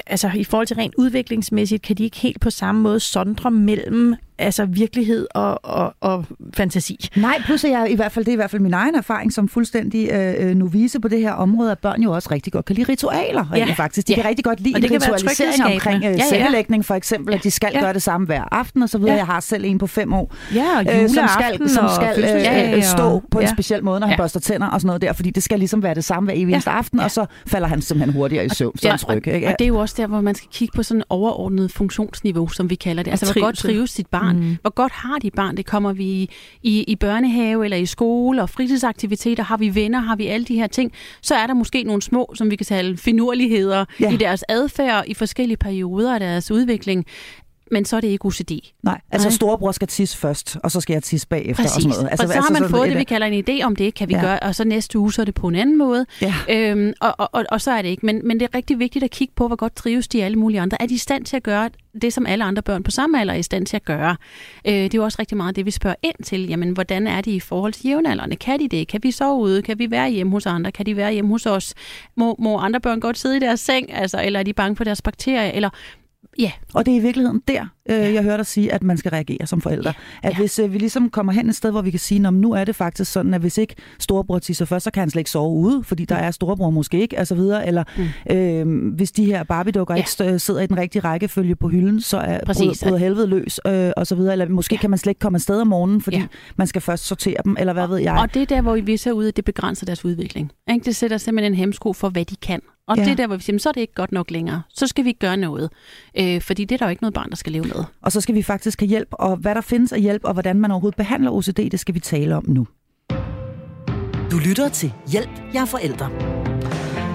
altså i forhold til rent udviklingsmæssigt, kan de ikke helt på samme måde sondre mellem altså virkelighed og, og, og fantasi. Nej, plus jeg i hvert fald, det er i hvert fald min egen erfaring som fuldstændig øh, øh novise på det her område, at børn jo også rigtig godt kan lide ritualer, ja. faktisk. De ja. kan rigtig godt lide en ritualisering omkring øh, ja, ja. for eksempel, at de skal ja. gøre det samme hver aften og så videre. Ja. Jeg har selv en på fem år, ja, og øh, som skal, som skal øh, ja, ja, stå på en ja. speciel måde, når han ja. børster tænder og sådan noget der, fordi det skal ligesom være det samme hver evig ja. aften, ja. og så falder han simpelthen hurtigere i søvn, ja, tryk. Ikke? Og det er jo også der, hvor man skal kigge på sådan overordnet funktionsniveau, som vi kalder det. Altså, hvor godt trives sit barn? Mm. Hvor godt har dit barn? Det kommer vi i, i, i børnehave eller i skole og fritidsaktiviteter. Har vi venner? Har vi alle de her ting? Så er der måske nogle små, som vi kan kalde finurligheder ja. i deres adfærd i forskellige perioder af deres udvikling men så er det ikke OCD. Nej, altså Nej. storebror skal tisse først, og så skal jeg tisse bagefter Præcis. og sådan noget. Altså, og så altså, har man fået det, vi kalder en idé om det, kan vi ja. gøre, og så næste uge, så er det på en anden måde. Ja. Øhm, og, og, og, og så er det ikke. Men, men det er rigtig vigtigt at kigge på, hvor godt trives de alle mulige andre. Er de i stand til at gøre det, som alle andre børn på samme alder er i stand til at gøre? Øh, det er jo også rigtig meget det, vi spørger ind til. Jamen, hvordan er de i forhold til jævnaldrende? Kan de det? Kan vi sove ude? Kan vi være hjemme hos andre? Kan de være hjemme hos os? Må, må andre børn godt sidde i deres seng? Altså, eller er de bange for deres bakterier? Eller Ja. Og det er i virkeligheden der, øh, jeg hører dig sige, at man skal reagere som forældre. Ja. At hvis øh, vi ligesom kommer hen et sted, hvor vi kan sige, at nu er det faktisk sådan, at hvis ikke storebror tisser først, så kan han slet ikke sove ude, fordi der er storebror måske ikke, altså videre. Eller Mm. øh, hvis de her Barbie-dukker Ja. ikke sidder i den rigtige rækkefølge på hylden, så er Præcis. bryder, helvede løs, øh, og så videre. Eller måske Ja. kan man slet ikke komme afsted om morgenen, fordi Ja. man skal først sortere dem, eller hvad ved jeg. Og det er der, hvor vi ser ud, at det begrænser deres udvikling. Ikke? Det sætter simpelthen en hemsko for, hvad de kan. Og Ja. det er der, hvor vi siger, "Men så er det ikke godt nok længere. Så skal vi ikke gøre noget. Øh, fordi det er der jo ikke noget barn, der skal leve med. Og så skal vi faktisk have hjælp, og hvad der findes af hjælp, og hvordan man overhovedet behandler OCD, det skal vi tale om nu. Du lytter til Hjælp, jeg er forældre.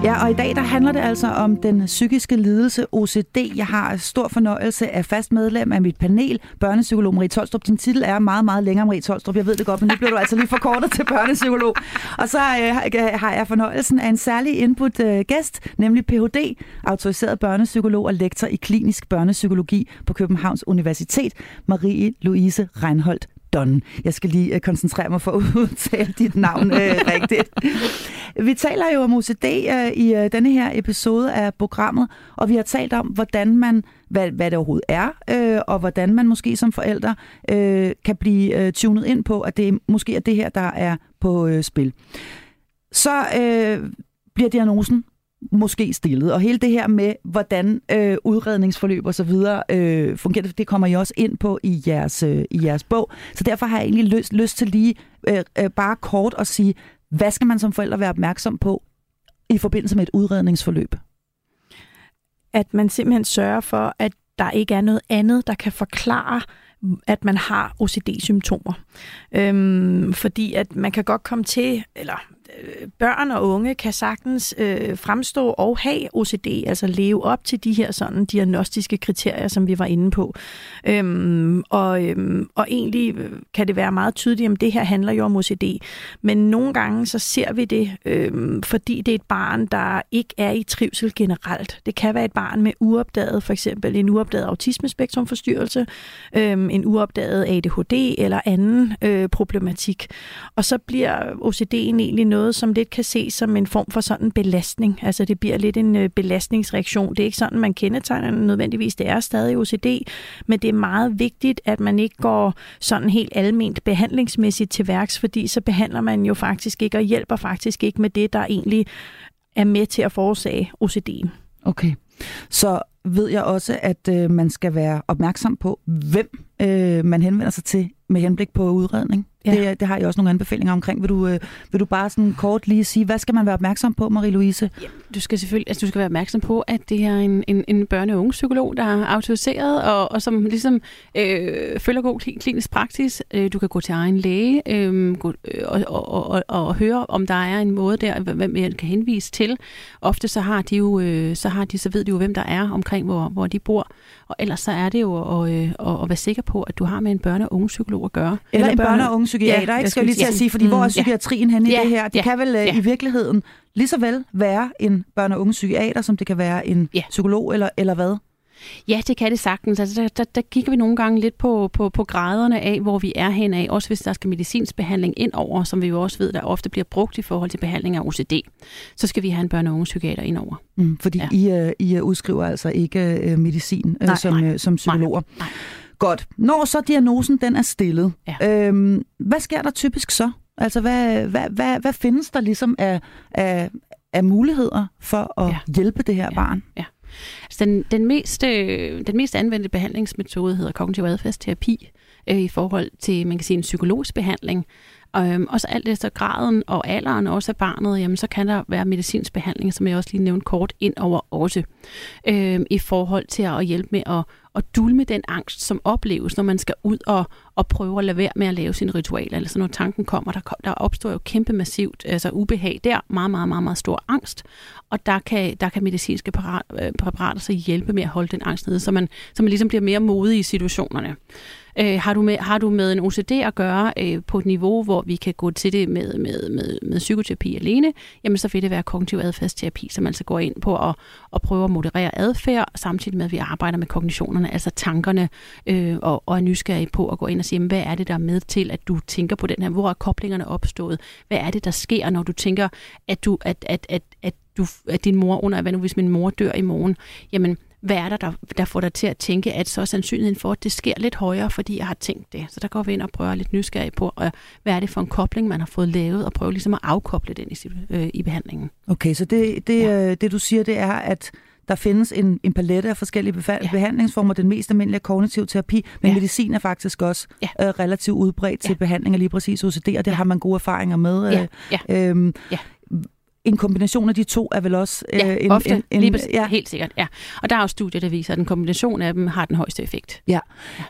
Ja, og i dag der handler det altså om den psykiske lidelse OCD. Jeg har stor fornøjelse af fast medlem af mit panel, børnepsykolog Marie Tolstrup. Din titel er meget, meget længere, Marie Tolstrup. Jeg ved det godt, men nu bliver du altså lige forkortet til børnepsykolog. Og så øh, øh, har jeg fornøjelsen af en særlig input øh, gæst, nemlig Ph.D., autoriseret børnepsykolog og lektor i klinisk børnepsykologi på Københavns Universitet, Marie Louise Reinholdt Don. Jeg skal lige øh, koncentrere mig for at udtale dit navn øh, rigtigt. Vi taler jo om OCD øh, i øh, denne her episode af programmet, og vi har talt om, hvordan man, hvad, hvad det overhovedet er, øh, og hvordan man måske som forældre øh, kan blive øh, tunet ind på, at det måske er det her, der er på øh, spil. Så øh, bliver diagnosen måske stillet. Og hele det her med, hvordan øh, udredningsforløb og så videre øh, fungerer, det kommer I også ind på i jeres, øh, i jeres bog. Så derfor har jeg egentlig lyst, lyst til lige øh, øh, bare kort at sige, hvad skal man som forældre være opmærksom på i forbindelse med et udredningsforløb? At man simpelthen sørger for, at der ikke er noget andet, der kan forklare, at man har OCD-symptomer. Øhm, fordi at man kan godt komme til, eller børn og unge kan sagtens øh, fremstå og have OCD, altså leve op til de her sådan diagnostiske kriterier, som vi var inde på. Øhm, og, øhm, og egentlig øh, kan det være meget tydeligt, at det her handler jo om OCD. Men nogle gange så ser vi det, øhm, fordi det er et barn, der ikke er i trivsel generelt. Det kan være et barn med uopdaget, for eksempel en uopdaget autismespektrumforstyrrelse, øhm, en uopdaget ADHD eller anden øh, problematik. Og så bliver OCD'en egentlig noget, som lidt kan ses som en form for sådan en belastning. Altså det bliver lidt en øh, belastningsreaktion. Det er ikke sådan, man kendetegner den nødvendigvis. Det er stadig OCD, men det er meget vigtigt, at man ikke går sådan helt alment behandlingsmæssigt til værks, fordi så behandler man jo faktisk ikke og hjælper faktisk ikke med det, der egentlig er med til at forårsage OCD'en. Okay. Så ved jeg også, at øh, man skal være opmærksom på, hvem øh, man henvender sig til med henblik på udredning. Ja. Det, det har jeg også nogle anbefalinger omkring. Vil du, øh, vil du bare sådan kort lige sige, hvad skal man være opmærksom på, Marie-Louise? Du skal selvfølgelig altså, du skal være opmærksom på, at det er en, en, en børne- og ungepsykolog, der er autoriseret, og, og som ligesom øh, følger god kli- klinisk praksis. Øh, du kan gå til egen læge øh, gå, øh, og, og, og, og høre, om der er en måde der, hvem man kan henvise til. Ofte så har de jo, øh, så har de, så ved de jo, hvem der er omkring, hvor, hvor de bor. Og ellers så er det jo at, øh, at, at være sikker på, at du har med en børne- og ungepsykolog at gøre. Eller en børne- børne- og unge psykiater, Ja, ikke? jeg Skal jeg lige til at skulle- sige, fordi Mm, hvor er ja. psykiatrien henne i Ja, det her? Det ja, kan vel øh, ja. i virkeligheden lige så vel være en børne- og unge psykiater, som det kan være en Ja. psykolog, eller, eller hvad? Ja, det kan det sagtens. Altså, der, der, der kigger vi nogle gange lidt på, på, på graderne af, hvor vi er hen af. Også hvis der skal medicinsk behandling ind over, som vi jo også ved, der ofte bliver brugt i forhold til behandling af OCD. Så skal vi have en børne- og ungepsykiater ind over. Mm, fordi ja. Ja. I, øh, I udskriver altså ikke øh, medicin Nej, som, nej, øh, som psykologer. nej. Godt. Når så diagnosen den er stillet, Ja. øhm, hvad sker der typisk så? Altså, hvad, hvad, hvad, hvad findes der ligesom af, af, af muligheder for at ja. Ja. hjælpe det her ja. Ja. barn? Altså, den, den, mest, øh, den mest anvendte behandlingsmetode hedder kognitiv adfærdsterapi øh, i forhold til, man kan sige, en psykologisk behandling. Øhm, og så alt efter graden og alderen også af barnet, jamen, så kan der være medicinsk behandling, som jeg også lige nævnte kort, ind over også. Øhm, I forhold til at hjælpe med at, at dulme den angst, som opleves, når man skal ud og, og prøve at lade være med at lave sine ritualer. Altså når tanken kommer, der, der opstår jo kæmpe massivt altså ubehag der, meget, meget, meget, meget stor angst. Og der kan, der kan medicinske øh, præparater så hjælpe med at holde den angst nede, så man, så man ligesom bliver mere modig i situationerne. Øh, har, du med, har du med en OCD at gøre øh, på et niveau, hvor vi kan gå til det med, med, med, med psykoterapi alene, jamen så vil det være kognitiv adfærdsterapi, som altså går ind på at, at prøve at moderere adfærd, samtidig med at vi arbejder med kognitionerne, altså tankerne, øh, og, og er nysgerrige på at gå ind og sige, jamen, hvad er det, der er med til, at du tænker på den her, hvor er koblingerne opstået, hvad er det, der sker, når du tænker, at, du, at, at, at, at, du, at din mor under, hvad nu hvis min mor dør i morgen, jamen hvad er der, der, der får dig til at tænke, at så er sandsynligheden for, at det sker lidt højere, fordi jeg har tænkt det. Så der går vi ind og prøver lidt nysgerrig på, og hvad er det for en kobling, man har fået lavet, og prøve ligesom at afkoble den i, øh, i behandlingen. Okay, så det, det, ja. øh, det du siger, det er, at der findes en, en palette af forskellige ja. behandlingsformer. Den mest almindelige er kognitiv terapi, men ja. medicin er faktisk også ja. øh, relativt udbredt til ja. behandling af lige præcis OCD, og det ja. har man gode erfaringer med. Ja. Ja. Øhm, ja en kombination af de to er vel også ja, øh, en, ofte, en, en, lige ja. helt sikkert. Ja. Og der er jo studier, der viser, at en kombination af dem har den højeste effekt. Ja.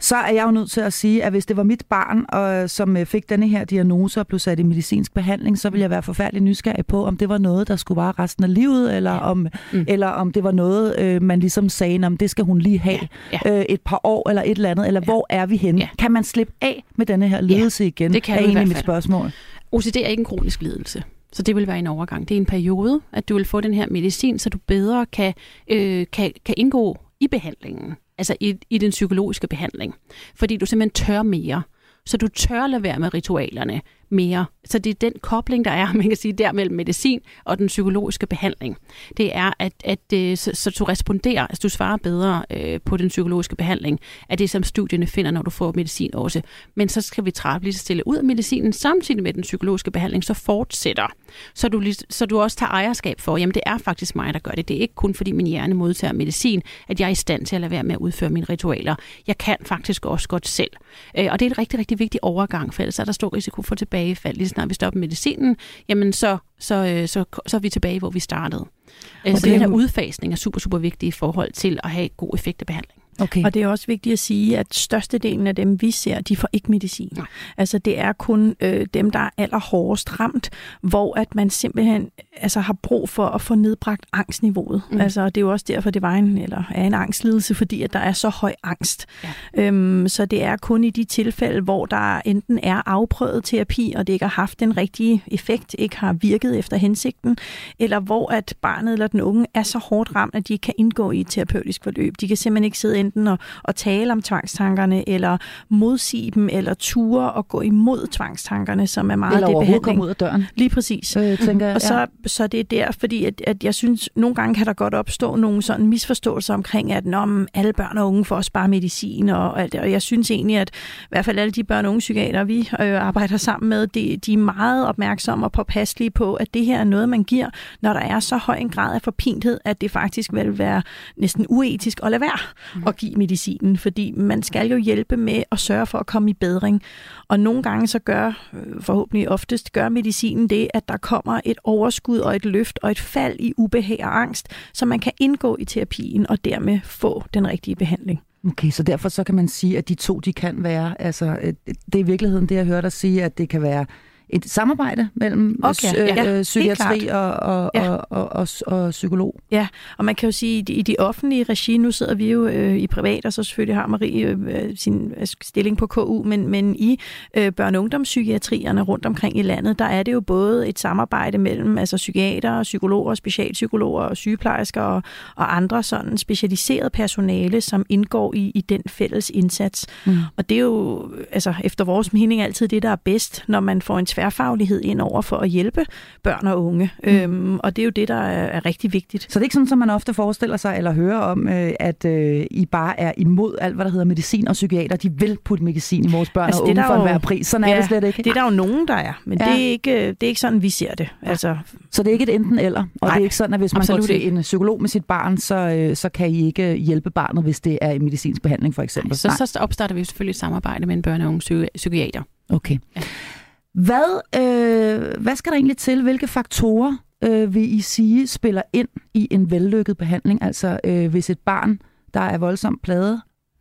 Så er jeg jo nødt til at sige, at hvis det var mit barn, og, som øh, fik denne her diagnose og blev sat i medicinsk behandling, så ville jeg være forfærdelig nysgerrig på, om det var noget, der skulle vare resten af livet, eller, ja. om, mm. eller om det var noget, øh, man ligesom sagde, om det skal hun lige have ja. Ja. Øh, et par år, eller et eller andet, eller ja. hvor er vi henne? Ja. Kan man slippe af med denne her ledelse ja. igen? Det kan er egentlig mit spørgsmål. OCD er ikke en kronisk lidelse. Så det vil være en overgang. Det er en periode, at du vil få den her medicin, så du bedre kan, øh, kan, kan indgå i behandlingen, altså i, i den psykologiske behandling. Fordi du simpelthen tør mere. Så du tør lade være med ritualerne mere. Så det er den kobling, der er, man kan sige, der mellem medicin og den psykologiske behandling. Det er, at, at øh, så, så du responderer, altså du svarer bedre øh, på den psykologiske behandling, af det, som studierne finder, når du får medicin også. Men så skal vi træffe lige så stille ud af medicinen, samtidig med den psykologiske behandling, så fortsætter. Så du, så du også tager ejerskab for, jamen det er faktisk mig, der gør det. Det er ikke kun fordi min hjerne modtager medicin, at jeg er i stand til at lade være med at udføre mine ritualer. Jeg kan faktisk også godt selv. Øh, og det er et rigtig, rigtig vigtig overgang, for ellers er der stor risiko for tilbage tilbagefald. Lige snart vi stopper medicinen, jamen så, så, øh, så, så er vi tilbage, hvor vi startede. Okay. Øh, så den her udfasning er super, super vigtig i forhold til at have god effekt af behandling. Okay. Og det er også vigtigt at sige, at størstedelen af dem, vi ser, de får ikke medicin. Nej. Altså det er kun øh, dem, der er allerhårdest ramt, hvor at man simpelthen altså, har brug for at få nedbragt angstniveauet. Mm. Altså det er jo også derfor, det var en, eller er en angstlidelse, fordi at der er så høj angst. Ja. Øhm, så det er kun i de tilfælde, hvor der enten er afprøvet terapi, og det ikke har haft den rigtige effekt, ikke har virket efter hensigten, eller hvor at barnet eller den unge er så hårdt ramt, at de ikke kan indgå i et terapeutisk forløb. De kan simpelthen ikke sidde enten at, at tale om tvangstankerne, eller modsige dem, eller ture og gå imod tvangstankerne, som er meget eller det behandling. komme ud af døren. Lige præcis. Øh, tænker, og så, ja. så det er der, fordi at, at jeg synes, nogle gange kan der godt opstå nogle sådan misforståelser omkring, at når alle børn og unge får også bare medicin og alt det. Og jeg synes egentlig, at i hvert fald alle de børn og unge psykiater, vi øh, arbejder sammen med, de, de er meget opmærksomme og påpasselige på, at det her er noget, man giver, når der er så høj en grad af forpinthed, at det faktisk vil være næsten uetisk at lade være mm. at give medicinen, fordi man skal jo hjælpe med at sørge for at komme i bedring. Og nogle gange så gør, øh, forhåbentlig oftest, gør medicinen det, at der kommer et overskud og et løft og et fald i ubehag og angst, så man kan indgå i terapien og dermed få den rigtige behandling. Okay, så derfor så kan man sige, at de to, de kan være, altså øh, det er i virkeligheden det, jeg hører dig sige, at det kan være et samarbejde mellem okay, øh, ja, psykiatri og, og, ja. og, og, og, og psykolog. Ja, og man kan jo sige, at i de offentlige regi, nu sidder vi jo øh, i privat, og så selvfølgelig har Marie øh, sin øh, stilling på KU, men, men i øh, børne- ungdomspsykiatrierne rundt omkring i landet, der er det jo både et samarbejde mellem altså psykiater, psykologer, specialpsykologer og sygeplejersker og, og andre sådan specialiseret personale, som indgår i, i den fælles indsats. Mm. Og det er jo altså, efter vores mening altid det, der er bedst, når man får en tværfaglighed ind over for at hjælpe børn og unge. Mm. Øhm, og det er jo det, der er, er rigtig vigtigt. Så det er ikke sådan, som man ofte forestiller sig eller hører om, øh, at øh, I bare er imod alt, hvad der hedder medicin og psykiater. De vil putte medicin i vores børn altså, og unge for enhver pris. Sådan ja, er det slet ikke. Det er der jo nogen, der er, men ja. det, er ikke, det er ikke sådan, vi ser det. Altså, så det er ikke et enten eller? Og Nej, det er ikke sådan, at hvis man går til ikke. en psykolog med sit barn, så, øh, så kan I ikke hjælpe barnet, hvis det er i medicinsk behandling for eksempel? Nej, så, så opstarter vi selvfølgelig et samarbejde med en børne- og unge psykiater. Okay. Ja. Hvad, øh, hvad skal der egentlig til? Hvilke faktorer øh, vil I sige spiller ind i en vellykket behandling? Altså øh, hvis et barn, der er voldsomt pladet,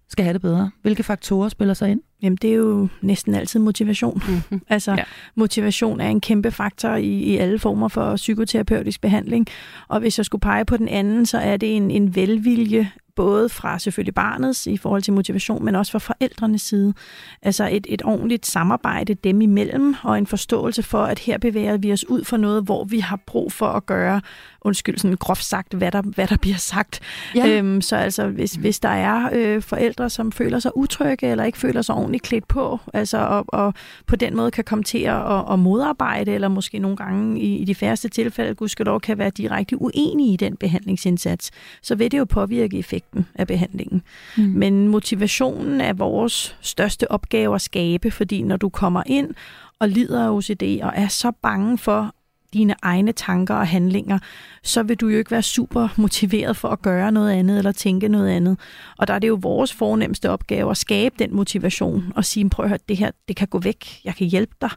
skal have det bedre. Hvilke faktorer spiller sig ind? Jamen, det er jo næsten altid motivation. Mm-hmm. Altså, ja. motivation er en kæmpe faktor i, i alle former for psykoterapeutisk behandling. Og hvis jeg skulle pege på den anden, så er det en, en velvilje både fra selvfølgelig barnets i forhold til motivation, men også fra forældrenes side. Altså et, et ordentligt samarbejde dem imellem, og en forståelse for, at her bevæger vi os ud for noget, hvor vi har brug for at gøre, undskyld, sådan groft sagt, hvad der, hvad der bliver sagt. Ja. Øhm, så altså, hvis, hvis der er øh, forældre, som føler sig utrygge, eller ikke føler sig ordentligt klædt på, altså, og, og på den måde kan komme til at, at modarbejde, eller måske nogle gange i, i de færreste tilfælde, gudskelov, kan være direkte uenige i den behandlingsindsats, så vil det jo påvirke effekten effekten af behandlingen. Mm. Men motivationen er vores største opgave at skabe, fordi når du kommer ind og lider af OCD og er så bange for dine egne tanker og handlinger, så vil du jo ikke være super motiveret for at gøre noget andet eller tænke noget andet. Og der er det jo vores fornemmeste opgave at skabe den motivation og sige, prøv at høre, det her det kan gå væk, jeg kan hjælpe dig.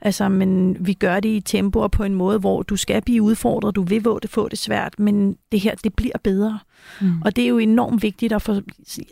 Altså, men vi gør det i tempo og på en måde, hvor du skal blive udfordret, du vil få det svært, men det her, det bliver bedre. Mm. Og det er jo enormt vigtigt at, få,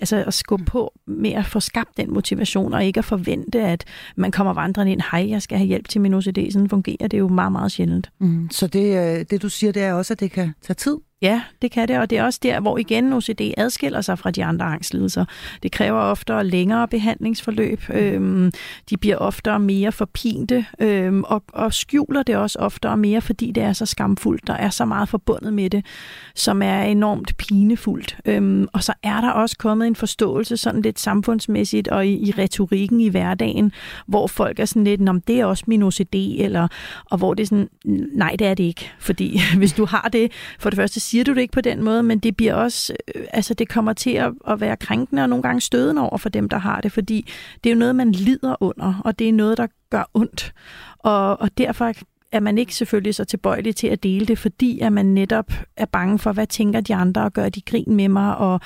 altså at skubbe på med at få skabt den motivation, og ikke at forvente, at man kommer vandrende ind, hej, jeg skal have hjælp til min OCD. Sådan fungerer det jo meget, meget sjældent. Mm. Så det, øh, det, du siger, det er også, at det kan tage tid? Ja, det kan det, og det er også der, hvor igen OCD adskiller sig fra de andre angstlidelser. Det kræver ofte længere behandlingsforløb. Øhm, de bliver ofte mere forpinte, øhm, og, og skjuler det også ofte mere, fordi det er så skamfuldt. Der er så meget forbundet med det, som er enormt pinefuldt. Øhm, og så er der også kommet en forståelse sådan lidt samfundsmæssigt og i, i retorikken i hverdagen, hvor folk er sådan lidt, om det er også min OCD, eller, og hvor det er sådan, nej, det er det ikke. Fordi hvis du har det, for det første siger du det ikke på den måde, men det bliver også, øh, altså det kommer til at, at være krænkende og nogle gange stødende over for dem, der har det, fordi det er jo noget, man lider under, og det er noget, der gør ondt. Og, og derfor er man ikke selvfølgelig så tilbøjelig til at dele det, fordi at man netop er bange for, hvad tænker de andre, og gør de grin med mig, og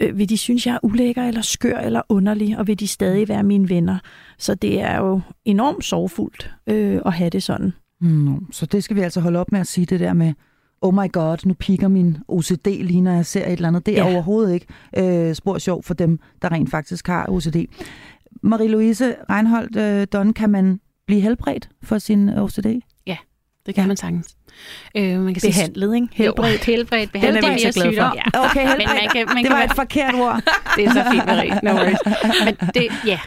øh, vil de synes, jeg er ulækker, eller skør, eller underlig, og vil de stadig være mine venner. Så det er jo enormt sorgfuldt øh, at have det sådan. Mm, så det skal vi altså holde op med at sige det der med, oh my god, nu piker min OCD lige når jeg ser et eller andet. Det er ja. overhovedet ikke øh, spor sjov for dem, der rent faktisk har OCD. Marie-Louise Reinholdt øh, Don, kan man blive helbredt for sin OCD? Ja, det kan ja. man sagtens. Øh, man kan behandlet, ikke? Helbredt. Jo, helbredt. Behandlet er vi så glade for. Ja. Okay, helbredt. Men man kan, man det var kan... et forkert ord. det er så fint, Marie. No worries. Men det, ja,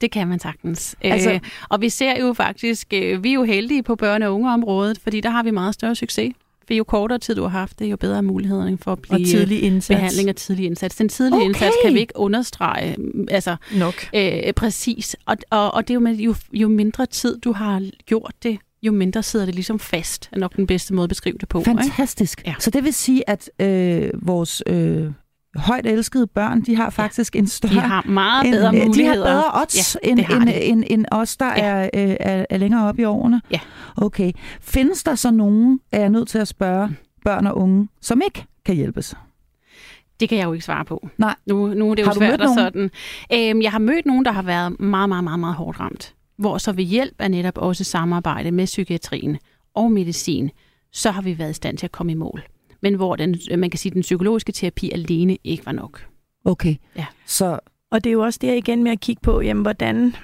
det kan man sagtens. Altså, øh, og vi ser jo faktisk, øh, vi er jo heldige på børne- og ungeområdet, fordi der har vi meget større succes. For jo kortere tid du har haft det, jo bedre er mulighederne for at blive og tidlig indsats. behandling og tidlig indsats. Den tidlige okay. indsats kan vi ikke understrege mm, altså, Nok. Øh, præcis. Og, og, og det er jo med, jo, jo mindre tid du har gjort det, jo mindre sidder det ligesom fast, er nok den bedste måde at beskrive det på. Fantastisk. Ikke? Ja. Så det vil sige, at øh, vores øh, højt elskede børn, de har faktisk ja. en større... De har meget en, bedre muligheder. De har bedre odds ja, end, end, end, end os, der ja. er, øh, er, er længere oppe i årene. Ja. Okay. Findes der så nogen, er jeg nødt til at spørge, børn og unge, som ikke kan hjælpes? Det kan jeg jo ikke svare på. Nej. Nu, nu er det jo har du svært mødt sådan. Øhm, jeg har mødt nogen, der har været meget, meget, meget, meget hårdt ramt. Hvor så ved hjælp af netop også samarbejde med psykiatrien og medicin, så har vi været i stand til at komme i mål men hvor den, man kan sige, den psykologiske terapi alene ikke var nok. Okay. Ja. Så, og det er jo også der igen med at kigge på, jamen, hvordan,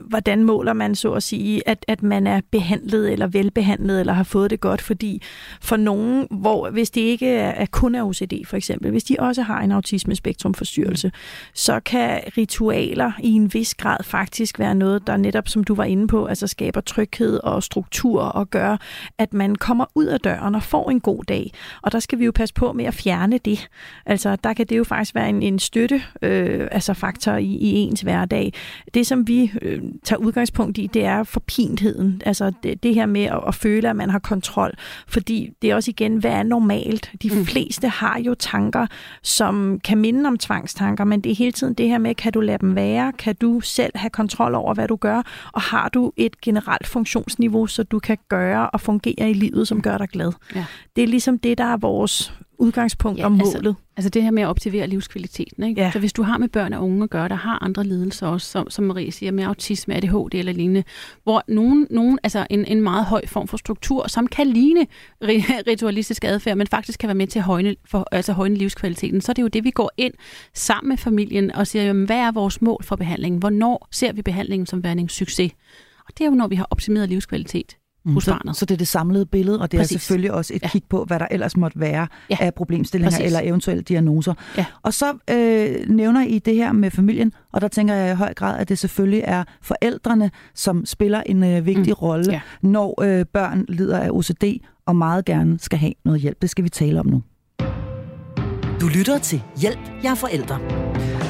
hvordan måler man så at sige, at, at man er behandlet eller velbehandlet eller har fået det godt, fordi for nogen, hvor hvis det ikke er, er kun er OCD for eksempel, hvis de også har en autismespektrumforstyrrelse, så kan ritualer i en vis grad faktisk være noget, der netop, som du var inde på, altså skaber tryghed og struktur og gør, at man kommer ud af døren og får en god dag. Og der skal vi jo passe på med at fjerne det. Altså der kan det jo faktisk være en, en støtte, øh, altså faktor i, i ens hverdag. Det som vi øh, tager udgangspunkt i, det er forpintheden. Altså det, det her med at, at føle, at man har kontrol. Fordi det er også igen, hvad er normalt? De mm. fleste har jo tanker, som kan minde om tvangstanker, men det er hele tiden det her med, kan du lade dem være? Kan du selv have kontrol over, hvad du gør? Og har du et generelt funktionsniveau, så du kan gøre og fungere i livet, som gør dig glad? Ja. Det er ligesom det, der er vores udgangspunkt ja, og altså, målet. Altså, altså det her med at optimere livskvaliteten. Ikke? Ja. Så hvis du har med børn og unge at gøre, der har andre lidelser også, som, som Marie siger, med autisme, ADHD eller lignende, hvor nogen, nogen altså en, en meget høj form for struktur, som kan ligne ritualistisk adfærd, men faktisk kan være med til at højne, for, altså højne livskvaliteten, så er det jo det, vi går ind sammen med familien og siger, jamen, hvad er vores mål for behandlingen? Hvornår ser vi behandlingen som værende en succes? Og det er jo, når vi har optimeret livskvalitet mm. hos barnet. Så, så det er det samlede billede, og det Præcis. er selvfølgelig også et ja. kig på, hvad der ellers måtte være ja. af problemstillinger Præcis. eller eventuelle diagnoser. Ja. Og så øh, nævner I det her med familien, og der tænker jeg i høj grad, at det selvfølgelig er forældrene, som spiller en øh, vigtig mm. rolle, ja. når øh, børn lider af OCD og meget gerne skal have noget hjælp. Det skal vi tale om nu. Du lytter til Hjælp, jeg er forældre.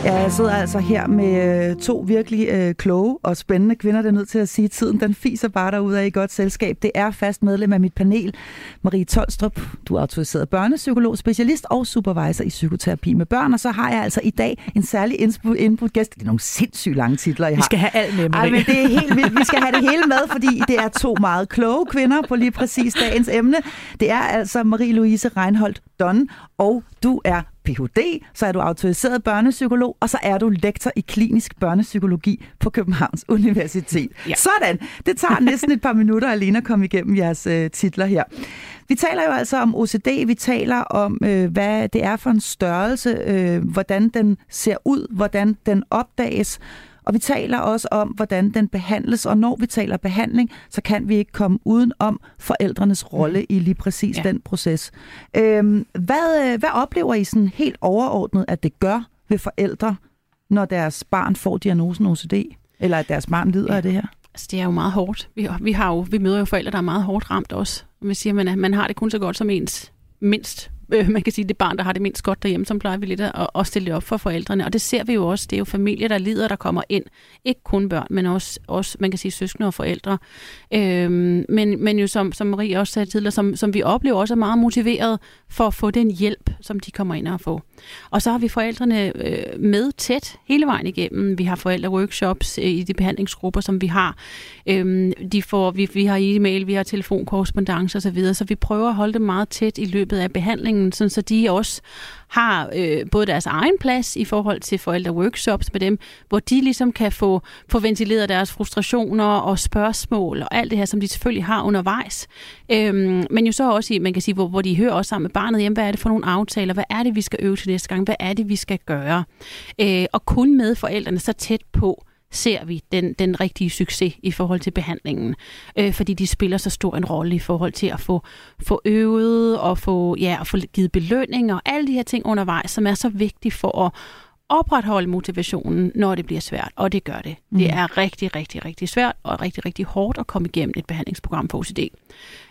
Ja, jeg sidder altså her med øh, to virkelig øh, kloge og spændende kvinder, der er nødt til at sige, tiden den fiser bare derude i godt selskab. Det er fast medlem af mit panel, Marie Tolstrup. Du er autoriseret børnepsykolog, specialist og supervisor i psykoterapi med børn. Og så har jeg altså i dag en særlig input, input gæst. Det er nogle sindssygt lange titler, jeg har. Vi skal have alt med, Ej, men det er helt vildt. Vi skal have det hele med, fordi det er to meget kloge kvinder på lige præcis dagens emne. Det er altså Marie-Louise Reinholdt Don, og du er Ph.D., så er du autoriseret børnepsykolog, og så er du lektor i klinisk børnepsykologi på Københavns Universitet. Ja. Sådan. Det tager næsten et par minutter alene at komme igennem jeres øh, titler her. Vi taler jo altså om OCD, vi taler om, øh, hvad det er for en størrelse, øh, hvordan den ser ud, hvordan den opdages, og vi taler også om, hvordan den behandles, og når vi taler behandling, så kan vi ikke komme uden om forældrenes rolle i lige præcis ja. den proces. Øhm, hvad, øh, hvad oplever I sådan helt overordnet, at det gør ved forældre, når deres barn får diagnosen OCD? Eller at deres barn lider ja. af det her? Altså, det er jo meget hårdt. Vi, vi, har jo, vi møder jo forældre, der er meget hårdt ramt også. Man siger, man, man har det kun så godt som ens mindst øh, man kan sige, det barn, der har det mindst godt derhjemme, som plejer vi lidt at, at stille op for forældrene. Og det ser vi jo også. Det er jo familier, der lider, der kommer ind. Ikke kun børn, men også, også man kan sige, søskende og forældre. Øh, men, men jo som, som Marie også sagde tidligere, som, som vi oplever også er meget motiveret for at få den hjælp, som de kommer ind og få. Og så har vi forældrene øh, med tæt hele vejen igennem. Vi har forældreworkshops øh, i de behandlingsgrupper, som vi har. Øh, de får, vi, vi har e-mail, vi har telefonkorrespondence osv., så, videre, så vi prøver at holde dem meget tæt i løbet af behandlingen, sådan så de også har øh, både deres egen plads i forhold til forældreworkshops med dem, hvor de ligesom kan få, få ventileret deres frustrationer og spørgsmål og alt det her, som de selvfølgelig har undervejs. Øhm, men jo så også, i, man kan sige, hvor, hvor de hører også sammen med barnet, jamen, hvad er det for nogle aftaler, hvad er det, vi skal øve til næste gang, hvad er det, vi skal gøre. Øh, og kun med forældrene så tæt på, ser vi den, den rigtige succes i forhold til behandlingen. Øh, fordi de spiller så stor en rolle i forhold til at få, få øvet og få, ja, at få givet belønning og alle de her ting undervejs, som er så vigtige for at opretholde motivationen, når det bliver svært, og det gør det. Mm. Det er rigtig, rigtig, rigtig svært og rigtig, rigtig hårdt at komme igennem et behandlingsprogram for OCD.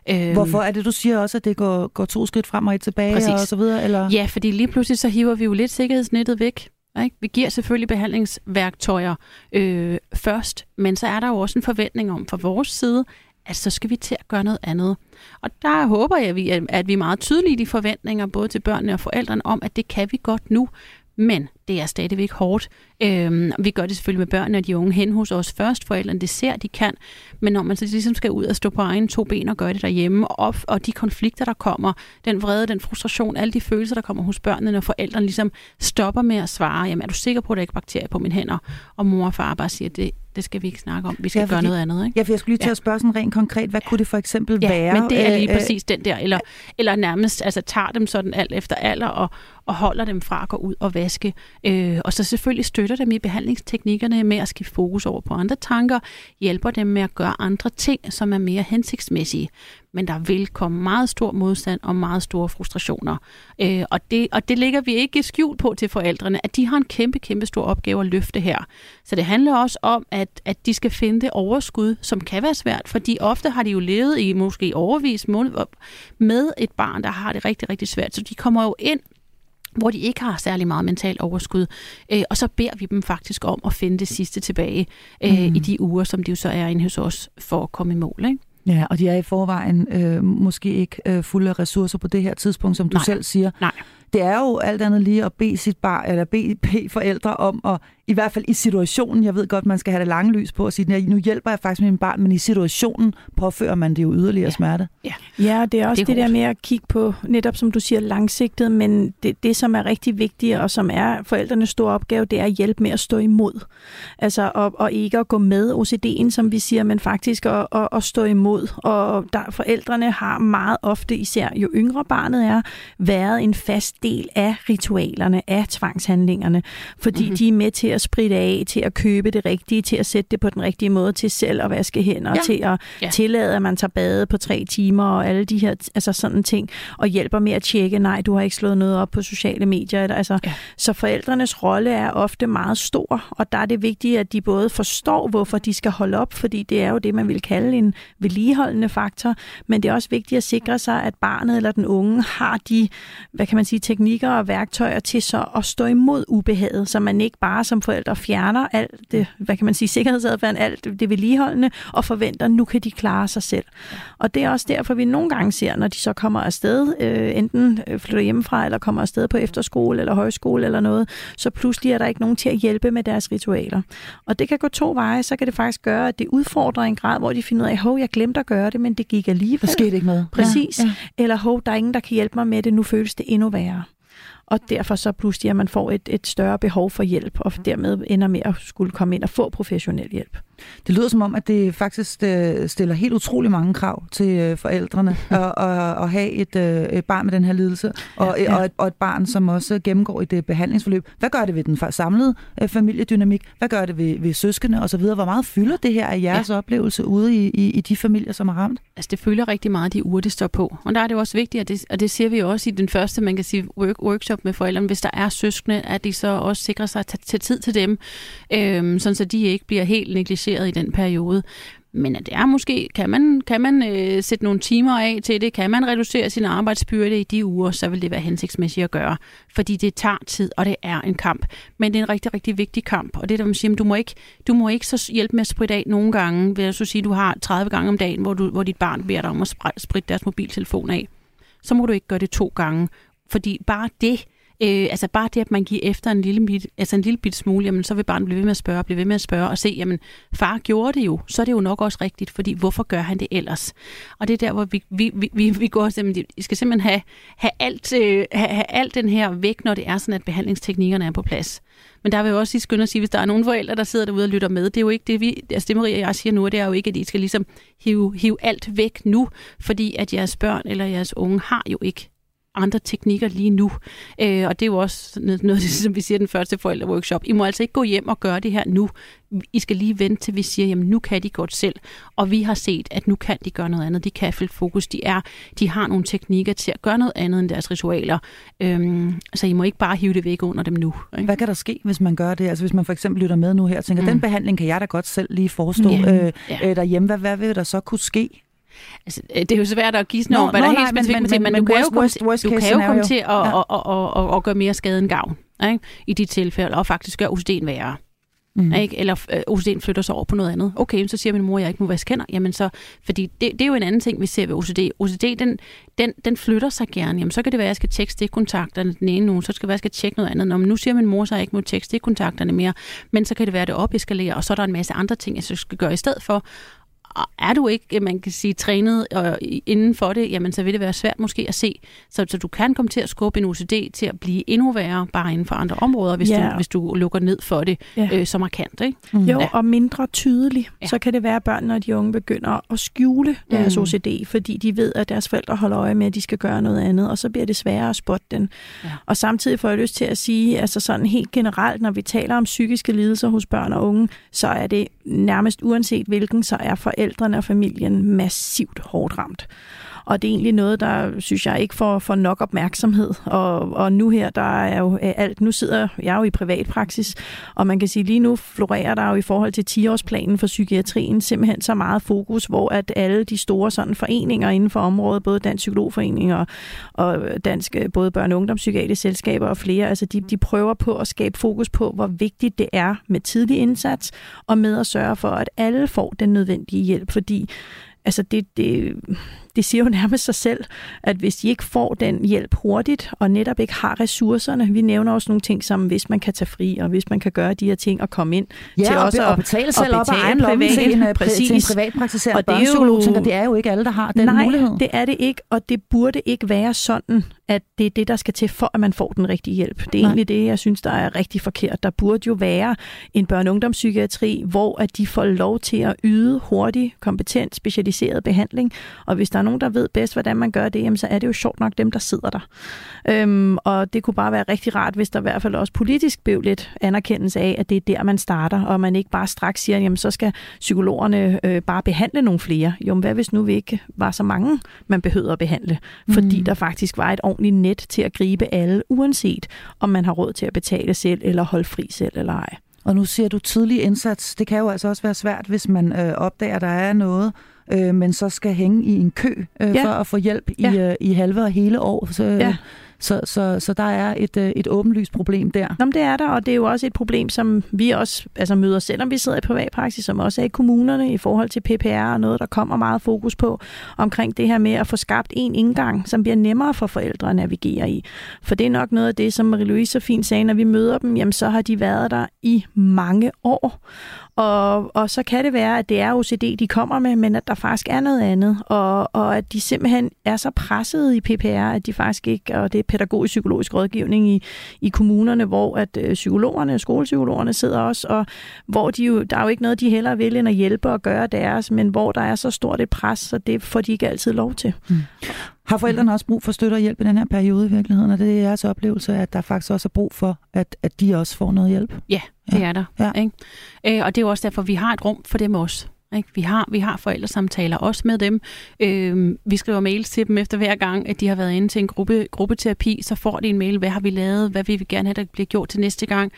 Øhm, Hvorfor er det, du siger også, at det går, går to skridt frem og et tilbage præcis. og så videre? Eller? Ja, fordi lige pludselig så hiver vi jo lidt sikkerhedsnettet væk. Ikke? Vi giver selvfølgelig behandlingsværktøjer øh, først, men så er der jo også en forventning om fra vores side, at så skal vi til at gøre noget andet. Og der håber jeg, at vi er meget tydelige i de forventninger, både til børnene og forældrene, om, at det kan vi godt nu. Men det er stadigvæk hårdt. Øhm, vi gør det selvfølgelig med børnene og de unge hen hos os først. Forældrene det ser, de kan. Men når man så ligesom skal ud og stå på egen to ben og gøre det derhjemme, og, og de konflikter, der kommer, den vrede, den frustration, alle de følelser, der kommer hos børnene, når forældrene ligesom stopper med at svare, jamen er du sikker på, at der ikke er bakterier på mine hænder? Og mor og far bare siger, det, det skal vi ikke snakke om. Vi skal ja, fordi, gøre noget andet. Ikke? Ja, for jeg skulle lige til ja. at spørge sådan rent konkret, hvad ja. kunne det for eksempel ja, være? men det er lige øh, præcis den der. Eller, eller nærmest altså, tager dem sådan alt efter alder og, og holder dem fra at gå ud og vaske. Øh, og så selvfølgelig støtter dem i behandlingsteknikkerne med at skifte fokus over på andre tanker, hjælper dem med at gøre andre ting, som er mere hensigtsmæssige men der vil komme meget stor modstand og meget store frustrationer. Øh, og, det, og det ligger vi ikke skjult på til forældrene, at de har en kæmpe, kæmpe stor opgave at løfte her. Så det handler også om, at, at de skal finde det overskud, som kan være svært, fordi ofte har de jo levet i måske overvis med et barn, der har det rigtig, rigtig svært. Så de kommer jo ind hvor de ikke har særlig meget mental overskud. Øh, og så beder vi dem faktisk om at finde det sidste tilbage øh, mm. i de uger, som de jo så er inde hos os for at komme i mål. Ikke? Ja, og de er i forvejen øh, måske ikke øh, fulde af ressourcer på det her tidspunkt, som du Nej. selv siger. Nej. Det er jo alt andet lige at bede sit barn, eller bede, bede forældre om at i hvert fald i situationen, jeg ved godt, man skal have det lange lys på og sige, nu hjælper jeg faktisk min barn, men i situationen påfører man det jo yderligere ja. smerte. Ja. ja, det er også det, er det der med at kigge på, netop som du siger, langsigtet, men det, det, som er rigtig vigtigt, og som er forældrenes store opgave, det er at hjælpe med at stå imod. Altså, og, og ikke at gå med OCD'en, som vi siger, men faktisk at, at, at stå imod. Og der, forældrene har meget ofte, især jo yngre barnet er, været en fast del af ritualerne, af tvangshandlingerne, fordi mm-hmm. de er med til at spritte af, til at købe det rigtige, til at sætte det på den rigtige måde, til selv at vaske hænder, ja. til at ja. tillade, at man tager bade på tre timer og alle de her altså sådan ting, og hjælper med at tjekke, nej, du har ikke slået noget op på sociale medier. Eller, altså, ja. Så forældrenes rolle er ofte meget stor, og der er det vigtigt, at de både forstår, hvorfor de skal holde op, fordi det er jo det, man vil kalde en vedligeholdende faktor, men det er også vigtigt at sikre sig, at barnet eller den unge har de, hvad kan man sige, teknikker og værktøjer til så at stå imod ubehaget, så man ikke bare som forældre fjerner alt det, hvad kan man sige, sikkerhedsadfærden, alt det vedligeholdende, og forventer, nu kan de klare sig selv. Og det er også derfor, vi nogle gange ser, når de så kommer afsted, øh, enten flytter hjemmefra, eller kommer afsted på efterskole eller højskole eller noget, så pludselig er der ikke nogen til at hjælpe med deres ritualer. Og det kan gå to veje, så kan det faktisk gøre, at det udfordrer en grad, hvor de finder ud af, hov, jeg glemte at gøre det, men det gik alligevel. Der skete ikke noget. Præcis. Ja, ja. Eller hov, der er ingen, der kan hjælpe mig med det, nu føles det endnu værre og derfor så pludselig, at man får et, et større behov for hjælp, og dermed ender med at skulle komme ind og få professionel hjælp. Det lyder som om, at det faktisk øh, stiller helt utrolig mange krav til øh, forældrene at, at, at have et, øh, et barn med den her lidelse, og, ja, ja. Og, et, og et barn, som også gennemgår et behandlingsforløb. Hvad gør det ved den samlede familiedynamik? Hvad gør det ved, ved søskende osv.? Hvor meget fylder det her af jeres ja. oplevelse ude i, i, i de familier, som er ramt? Altså, det fylder rigtig meget de uger, det står på. Og der er det også vigtigt, at det, og det ser vi også i den første, man kan sige, work, workshop med forældrene, hvis der er søskende, at de så også sikrer sig at tage tid til dem, øhm, sådan så de ikke bliver helt negligeret i den periode. Men at det er måske, kan man, kan man øh, sætte nogle timer af til det, kan man reducere sin arbejdsbyrde i de uger, så vil det være hensigtsmæssigt at gøre. Fordi det tager tid, og det er en kamp. Men det er en rigtig, rigtig vigtig kamp. Og det der man siger, du må ikke, du må ikke så hjælpe med at spritte af nogle gange, Vil jeg så sige, du har 30 gange om dagen, hvor, du, hvor dit barn beder dig om at spritte deres mobiltelefon af. Så må du ikke gøre det to gange. Fordi bare det Øh, altså bare det, at man giver efter en lille bit, altså en lille bit smule, jamen, så vil barnet blive ved med at spørge, blive ved med at spørge og se, jamen far gjorde det jo, så er det jo nok også rigtigt, fordi hvorfor gør han det ellers? Og det er der, hvor vi, vi, vi, vi går simpelthen, vi skal simpelthen have, have, alt, øh, have, have alt den her væk, når det er sådan, at behandlingsteknikkerne er på plads. Men der vil jeg også lige skynde at sige, hvis der er nogle forældre, der sidder derude og lytter med, det er jo ikke det, vi, altså det Maria og jeg siger nu, det er jo ikke, at I skal ligesom hive, hive alt væk nu, fordi at jeres børn eller jeres unge har jo ikke andre teknikker lige nu. Øh, og det er jo også noget, noget, som vi siger den første forældreworkshop. I må altså ikke gå hjem og gøre det her nu. I skal lige vente til vi siger, jamen nu kan de godt selv. Og vi har set, at nu kan de gøre noget andet. De kan flytte fokus. De, er, de har nogle teknikker til at gøre noget andet end deres ritualer. Øhm, så I må ikke bare hive det væk under dem nu. Ikke? Hvad kan der ske, hvis man gør det? Altså hvis man for eksempel lytter med nu her og tænker, mm. den behandling kan jeg da godt selv lige forestå yeah. øh, ja. øh, derhjemme. Hvad, hvad vil der så kunne ske? Altså, øh, det er jo svært at sådan noget, hvad der er helt specifikt, men, men, men, men du kan jo komme, worst, du kan jo komme til at, ja. at, at, at, at gøre mere skade end gavn ikke? i de tilfælde, og faktisk gøre OCD'en værre. Mm. Ikke? Eller øh, OCD'en flytter sig over på noget andet. Okay, så siger min mor, at jeg ikke må vaske hænder. Jamen så, fordi det, det er jo en anden ting, vi ser ved OCD. OCD, den, den, den flytter sig gerne. Jamen så kan det være, at jeg skal tjekke stikkontakterne den ene uge, så skal det være, at jeg skal tjekke noget andet. Når nu siger min mor, så jeg ikke må tjekke stikkontakterne mere. Men så kan det være, at det opeskalerer, og så er der en masse andre ting, jeg skal gøre i stedet for er du ikke, man kan sige, trænet og inden for det, jamen så vil det være svært måske at se. Så, så du kan komme til at skubbe en OCD til at blive endnu værre, bare inden for andre områder, hvis, ja. du, hvis du lukker ned for det ja. øh, så markant. Ikke? Mm. Jo, ja. og mindre tydelig. Ja. Så kan det være, at børn og de unge begynder at skjule deres mm. OCD, fordi de ved, at deres forældre holder øje med, at de skal gøre noget andet, og så bliver det sværere at spotte den. Ja. Og samtidig får jeg lyst til at sige, altså sådan helt generelt, når vi taler om psykiske lidelser hos børn og unge, så er det nærmest uanset hvilken, så er forældre forældrene og familien massivt hårdt ramt. Og det er egentlig noget, der synes jeg ikke får, får nok opmærksomhed. Og, og nu her, der er jo øh, alt, nu sidder jeg jo i privatpraksis, og man kan sige, lige nu florerer der jo i forhold til 10-årsplanen for psykiatrien simpelthen så meget fokus, hvor at alle de store sådan foreninger inden for området, både Dansk Psykologforening og, og Dansk øh, både Børne- og Ungdomspsykiatriske Selskaber og flere, altså de, de prøver på at skabe fokus på, hvor vigtigt det er med tidlig indsats, og med at sørge for, at alle får den nødvendige hjælp, fordi altså det, det, det siger jo nærmest sig selv, at hvis de ikke får den hjælp hurtigt, og netop ikke har ressourcerne, vi nævner også nogle ting som, hvis man kan tage fri, og hvis man kan gøre de her ting og komme ind ja, til og, også og, betale selv op af egen lomme til en, øh, præcis. til en privatpraktiserende børnepsykolog, det, det er jo ikke alle, der har den nej, mulighed. det er det ikke, og det burde ikke være sådan, at det er det, der skal til, for at man får den rigtige hjælp. Det er Nej. egentlig det, jeg synes, der er rigtig forkert. Der burde jo være en børne- og hvor at de får lov til at yde hurtig, kompetent, specialiseret behandling. Og hvis der er nogen, der ved bedst, hvordan man gør det, jamen, så er det jo sjovt nok dem, der sidder der. Øhm, og det kunne bare være rigtig rart, hvis der i hvert fald også politisk blev lidt anerkendelse af, at det er der, man starter, og man ikke bare straks siger, jamen så skal psykologerne øh, bare behandle nogle flere. Jo, men hvad hvis nu vi ikke var så mange, man behøvede at behandle? Fordi Mm. der faktisk var et ordentligt net til at gribe alle, uanset om man har råd til at betale selv, eller holde fri selv, eller ej. Og nu siger du tidlig indsats. Det kan jo altså også være svært, hvis man øh, opdager, at der er noget, øh, men så skal hænge i en kø øh, Ja. for at få hjælp i, Ja. øh, i halve og hele år. Så, øh, Ja. så, så, så der er et, øh, et åbenlyst problem der. Nå, det er der, og det er jo også et problem, som vi også altså, møder, selvom vi sidder i privatpraksis, som også er i kommunerne i forhold til PPR og noget, der kommer meget fokus på omkring det her med at få skabt en indgang, som bliver nemmere for forældre at navigere i. For det er nok noget af det, som Marie-Louise så fint sagde, når vi møder dem, jamen så har de været der i mange år. Og, og så kan det være, at det er OCD, de kommer med, men at der faktisk er noget andet, og, og at de simpelthen er så presset i PPR, at de faktisk ikke, og det er pædagogisk-psykologisk rådgivning i, i kommunerne, hvor at øh, psykologerne, skolepsykologerne sidder også, og hvor de jo, der er jo ikke noget, de hellere vil end at hjælpe og gøre deres, men hvor der er så stort et pres, så det får de ikke altid lov til. Mm. Har forældrene også brug for støtte og hjælp i den her periode i virkeligheden? Og det er jeres oplevelse, at der faktisk også er brug for, at, at de også får noget hjælp? Ja, det er der. Ja. Ikke? Øh, og det er jo også derfor, vi har et rum for dem også. Ikke? Vi, har, vi har forældresamtaler også med dem. Øh, vi skriver mails til dem efter hver gang, at de har været inde til en gruppe, gruppeterapi. Så får de en mail, hvad har vi lavet, hvad vil vi gerne have, der bliver gjort til næste gang.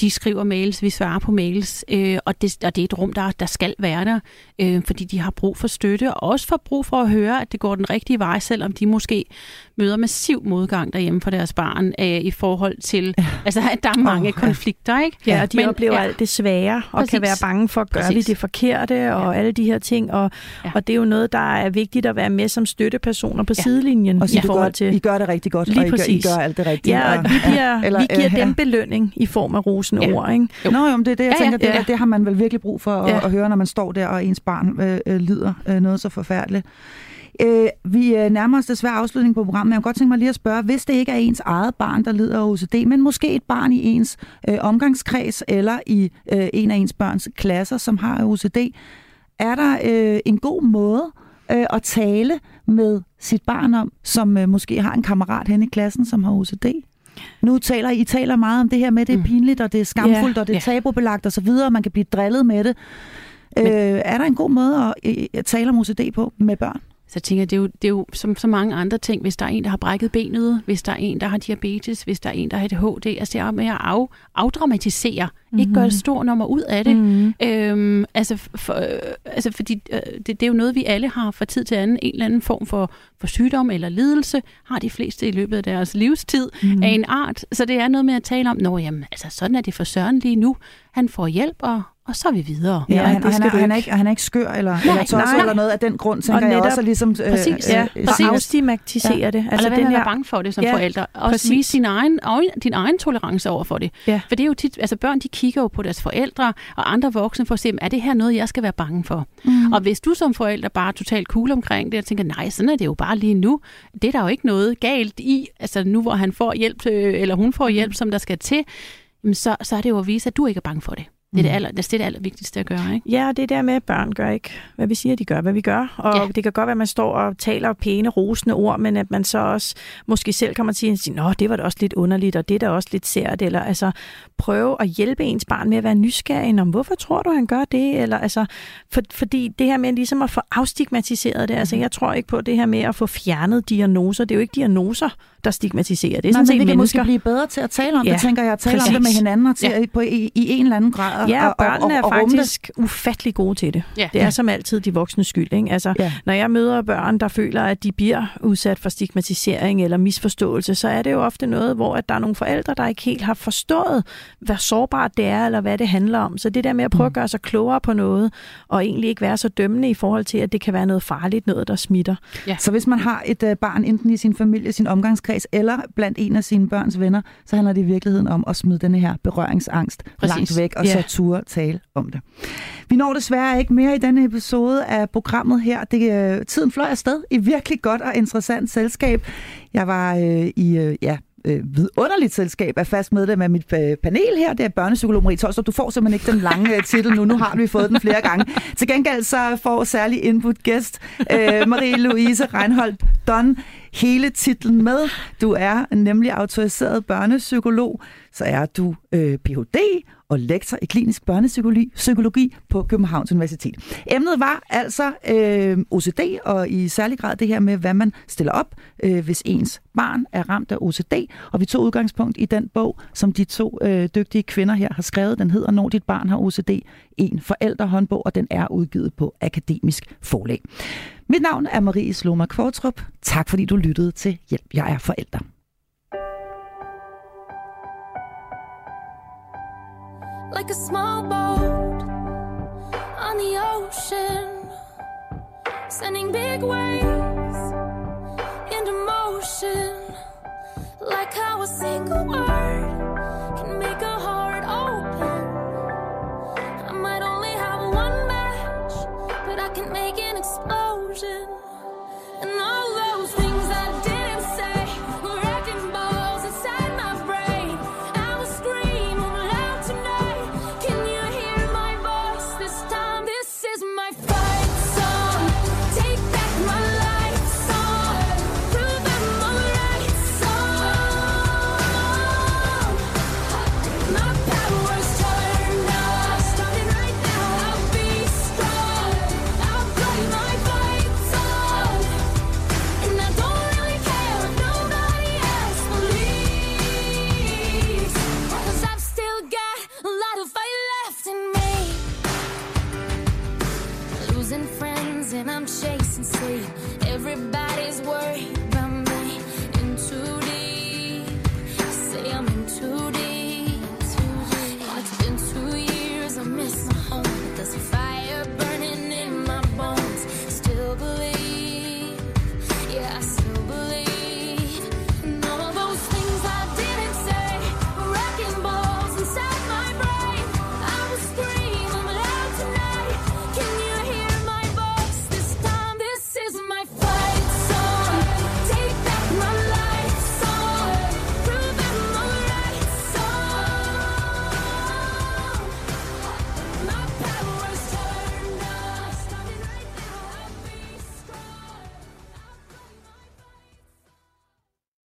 De skriver mails, vi svarer på mails, øh, og, det, og det er et rum, der, der skal være der, øh, fordi de har brug for støtte, og også for brug for at høre, at det går den rigtige vej, selvom de måske møder massiv modgang derhjemme for deres barn, øh, i forhold til, ja. altså at der er mange oh, ja. konflikter, ikke? Ja, og de Men- oplever ja. ja. alt det svære, og Præcis. kan være bange for, gør vi Præcis. det forkerte, og Ja. alle de her ting. Og, Ja. ja. og det er jo noget, der er vigtigt at være med som støttepersoner på Ja. ja. sidelinjen Og så i du forhold gør, til... I gør det rigtig godt, Lige og I gør, I gør alt det rigtige. Ja, og vi, bliver, Eller, vi giver øh, dem belønning i form af rosende Ja. ord, ikke? Jo. Nå jo, det er det, jeg Ja, ja. tænker, det, Ja. det, det har man vel virkelig brug for at, Ja. at høre, når man står der, og ens barn øh, øh, lider øh, noget så forfærdeligt. Øh, vi øh, nærmer os desværre afslutning på programmet, men jeg kunne godt tænke mig lige at spørge, hvis det ikke er ens eget barn, der lider af OCD, men måske et barn i ens øh, omgangskreds eller i øh, en af ens børns klasser, som har OCD, er der øh, en god måde øh, at tale med sit barn om, som øh, måske har en kammerat hen i klassen, som har OCD? Nu taler I taler meget om det her med, at det er Mm. pinligt, og det er skamfuldt, og det er tabubelagt osv., og man kan blive drillet med det. Men- Øh, er der en god måde at, øh, at tale om OCD på med børn? Så jeg tænker, det er, jo, det er jo som så mange andre ting, hvis der er en, der har brækket benet, hvis der er en, der har diabetes, hvis der er en, der har ADHD, altså det er med at af, afdramatisere, mm-hmm. ikke gøre et stort nummer ud af det. Mm. Øhm, altså, for, øh, altså fordi øh, det, det er jo noget, vi alle har fra tid til anden. En eller anden form for, for sygdom eller lidelse har de fleste i løbet af deres livstid Mm. mm. af en art. Så det er noget med at tale om, nå jamen, altså sådan er det for Søren lige nu. Han får hjælp, og, og så er vi videre. Ja, Ja, og han, og han, er, han, er ikke. og han er ikke skør eller, Nej, eller tosset nej. eller noget af den grund, tænker Og jeg netop- også. Ligesom, Præcis. Ja, øh, og øh, afstigmatisere ja. det. Altså, og være den her, bange for det som Ja, forældre. Præcis. vise sin egen, din egen tolerance over for det. Ja. For det er jo tit, altså børn de kigger jo på deres forældre og andre voksne for at se, er det her noget, jeg skal være bange for? Mm. Og hvis du som forælder bare er totalt cool omkring det, og tænker, nej, sådan er det jo bare lige nu. Det er der jo ikke noget galt i. Altså nu, hvor han får hjælp, til, eller hun får hjælp, som der skal til, så, så er det jo at vise, at du ikke er bange for det. Det er det, aller, det, er det allervigtigste at gøre, ikke? Ja, det er der med, at børn gør ikke, hvad vi siger, de gør, hvad vi gør. Og Ja. ja. det kan godt være, at man står og taler pæne, rosende ord, men at man så også måske selv kommer til at sige, nå, det var da også lidt underligt, og det er da også lidt sært. Eller altså, prøve at hjælpe ens barn med at være nysgerrig om, hvorfor tror du, han gør det? Eller altså, for, fordi det her med ligesom at få afstigmatiseret det, altså jeg tror ikke på det her med at få fjernet diagnoser. Det er jo ikke diagnoser, der stigmatiserer. Det er Nej, sådan men vi kan mennesker. måske blive bedre til at tale om Ja, det, tænker jeg. At tale om præcis. det med hinanden og til, Ja. ja. på, i, i en eller anden grad. Ja, og og, børnene og, og, er og faktisk ufattelig gode til det. Ja. Det er som altid de voksne skyld. Ikke? Altså, Ja. Når jeg møder børn, der føler, at de bliver udsat for stigmatisering eller misforståelse, så er det jo ofte noget, hvor at der er nogle forældre, der ikke helt har forstået, hvad sårbart det er, eller hvad det handler om. Så det der med at prøve at gøre sig klogere på noget, og egentlig ikke være så dømmende i forhold til, at det kan være noget farligt, noget, der smitter. Så hvis man har et uh, barn enten i sin familie, sin omgangskreds omgangskreds eller blandt en af sine børns venner, så handler det i virkeligheden om at smide den her berøringsangst Præcis. langt væk, og ja. så ture tale om det. Vi når desværre ikke mere i denne episode af programmet her. Det, øh, tiden fløj afsted i virkelig godt og interessant selskab. Jeg var øh, i øh, ja, øh, vidunderligt selskab af fast medlem af mit øh, panel her. Det er børnepsykolog Marie Tolstrup. Du får simpelthen ikke den lange øh, titel nu. Nu har vi fået den flere gange. Til gengæld så får særlig input gæst øh, Marie-Louise Reinholdt Don hele titlen med. Du er nemlig autoriseret børnepsykolog, så er du øh, Ph.D. og lektor i klinisk børnepsykologi psykologi på Københavns Universitet. Emnet var altså øh, OCD, og i særlig grad det her med, hvad man stiller op, øh, hvis ens barn er ramt af OCD. Og vi tog udgangspunkt i den bog, som de to øh, dygtige kvinder her har skrevet. Den hedder Når dit barn har OCD, en forældrehåndbog, og den er udgivet på akademisk forlag. Mit navn er Marie Sloma Kvartrup. Tak fordi du lyttede til Hjælp, jeg er forælder. Like a small boat on the ocean Sending big waves into motion Like how a single word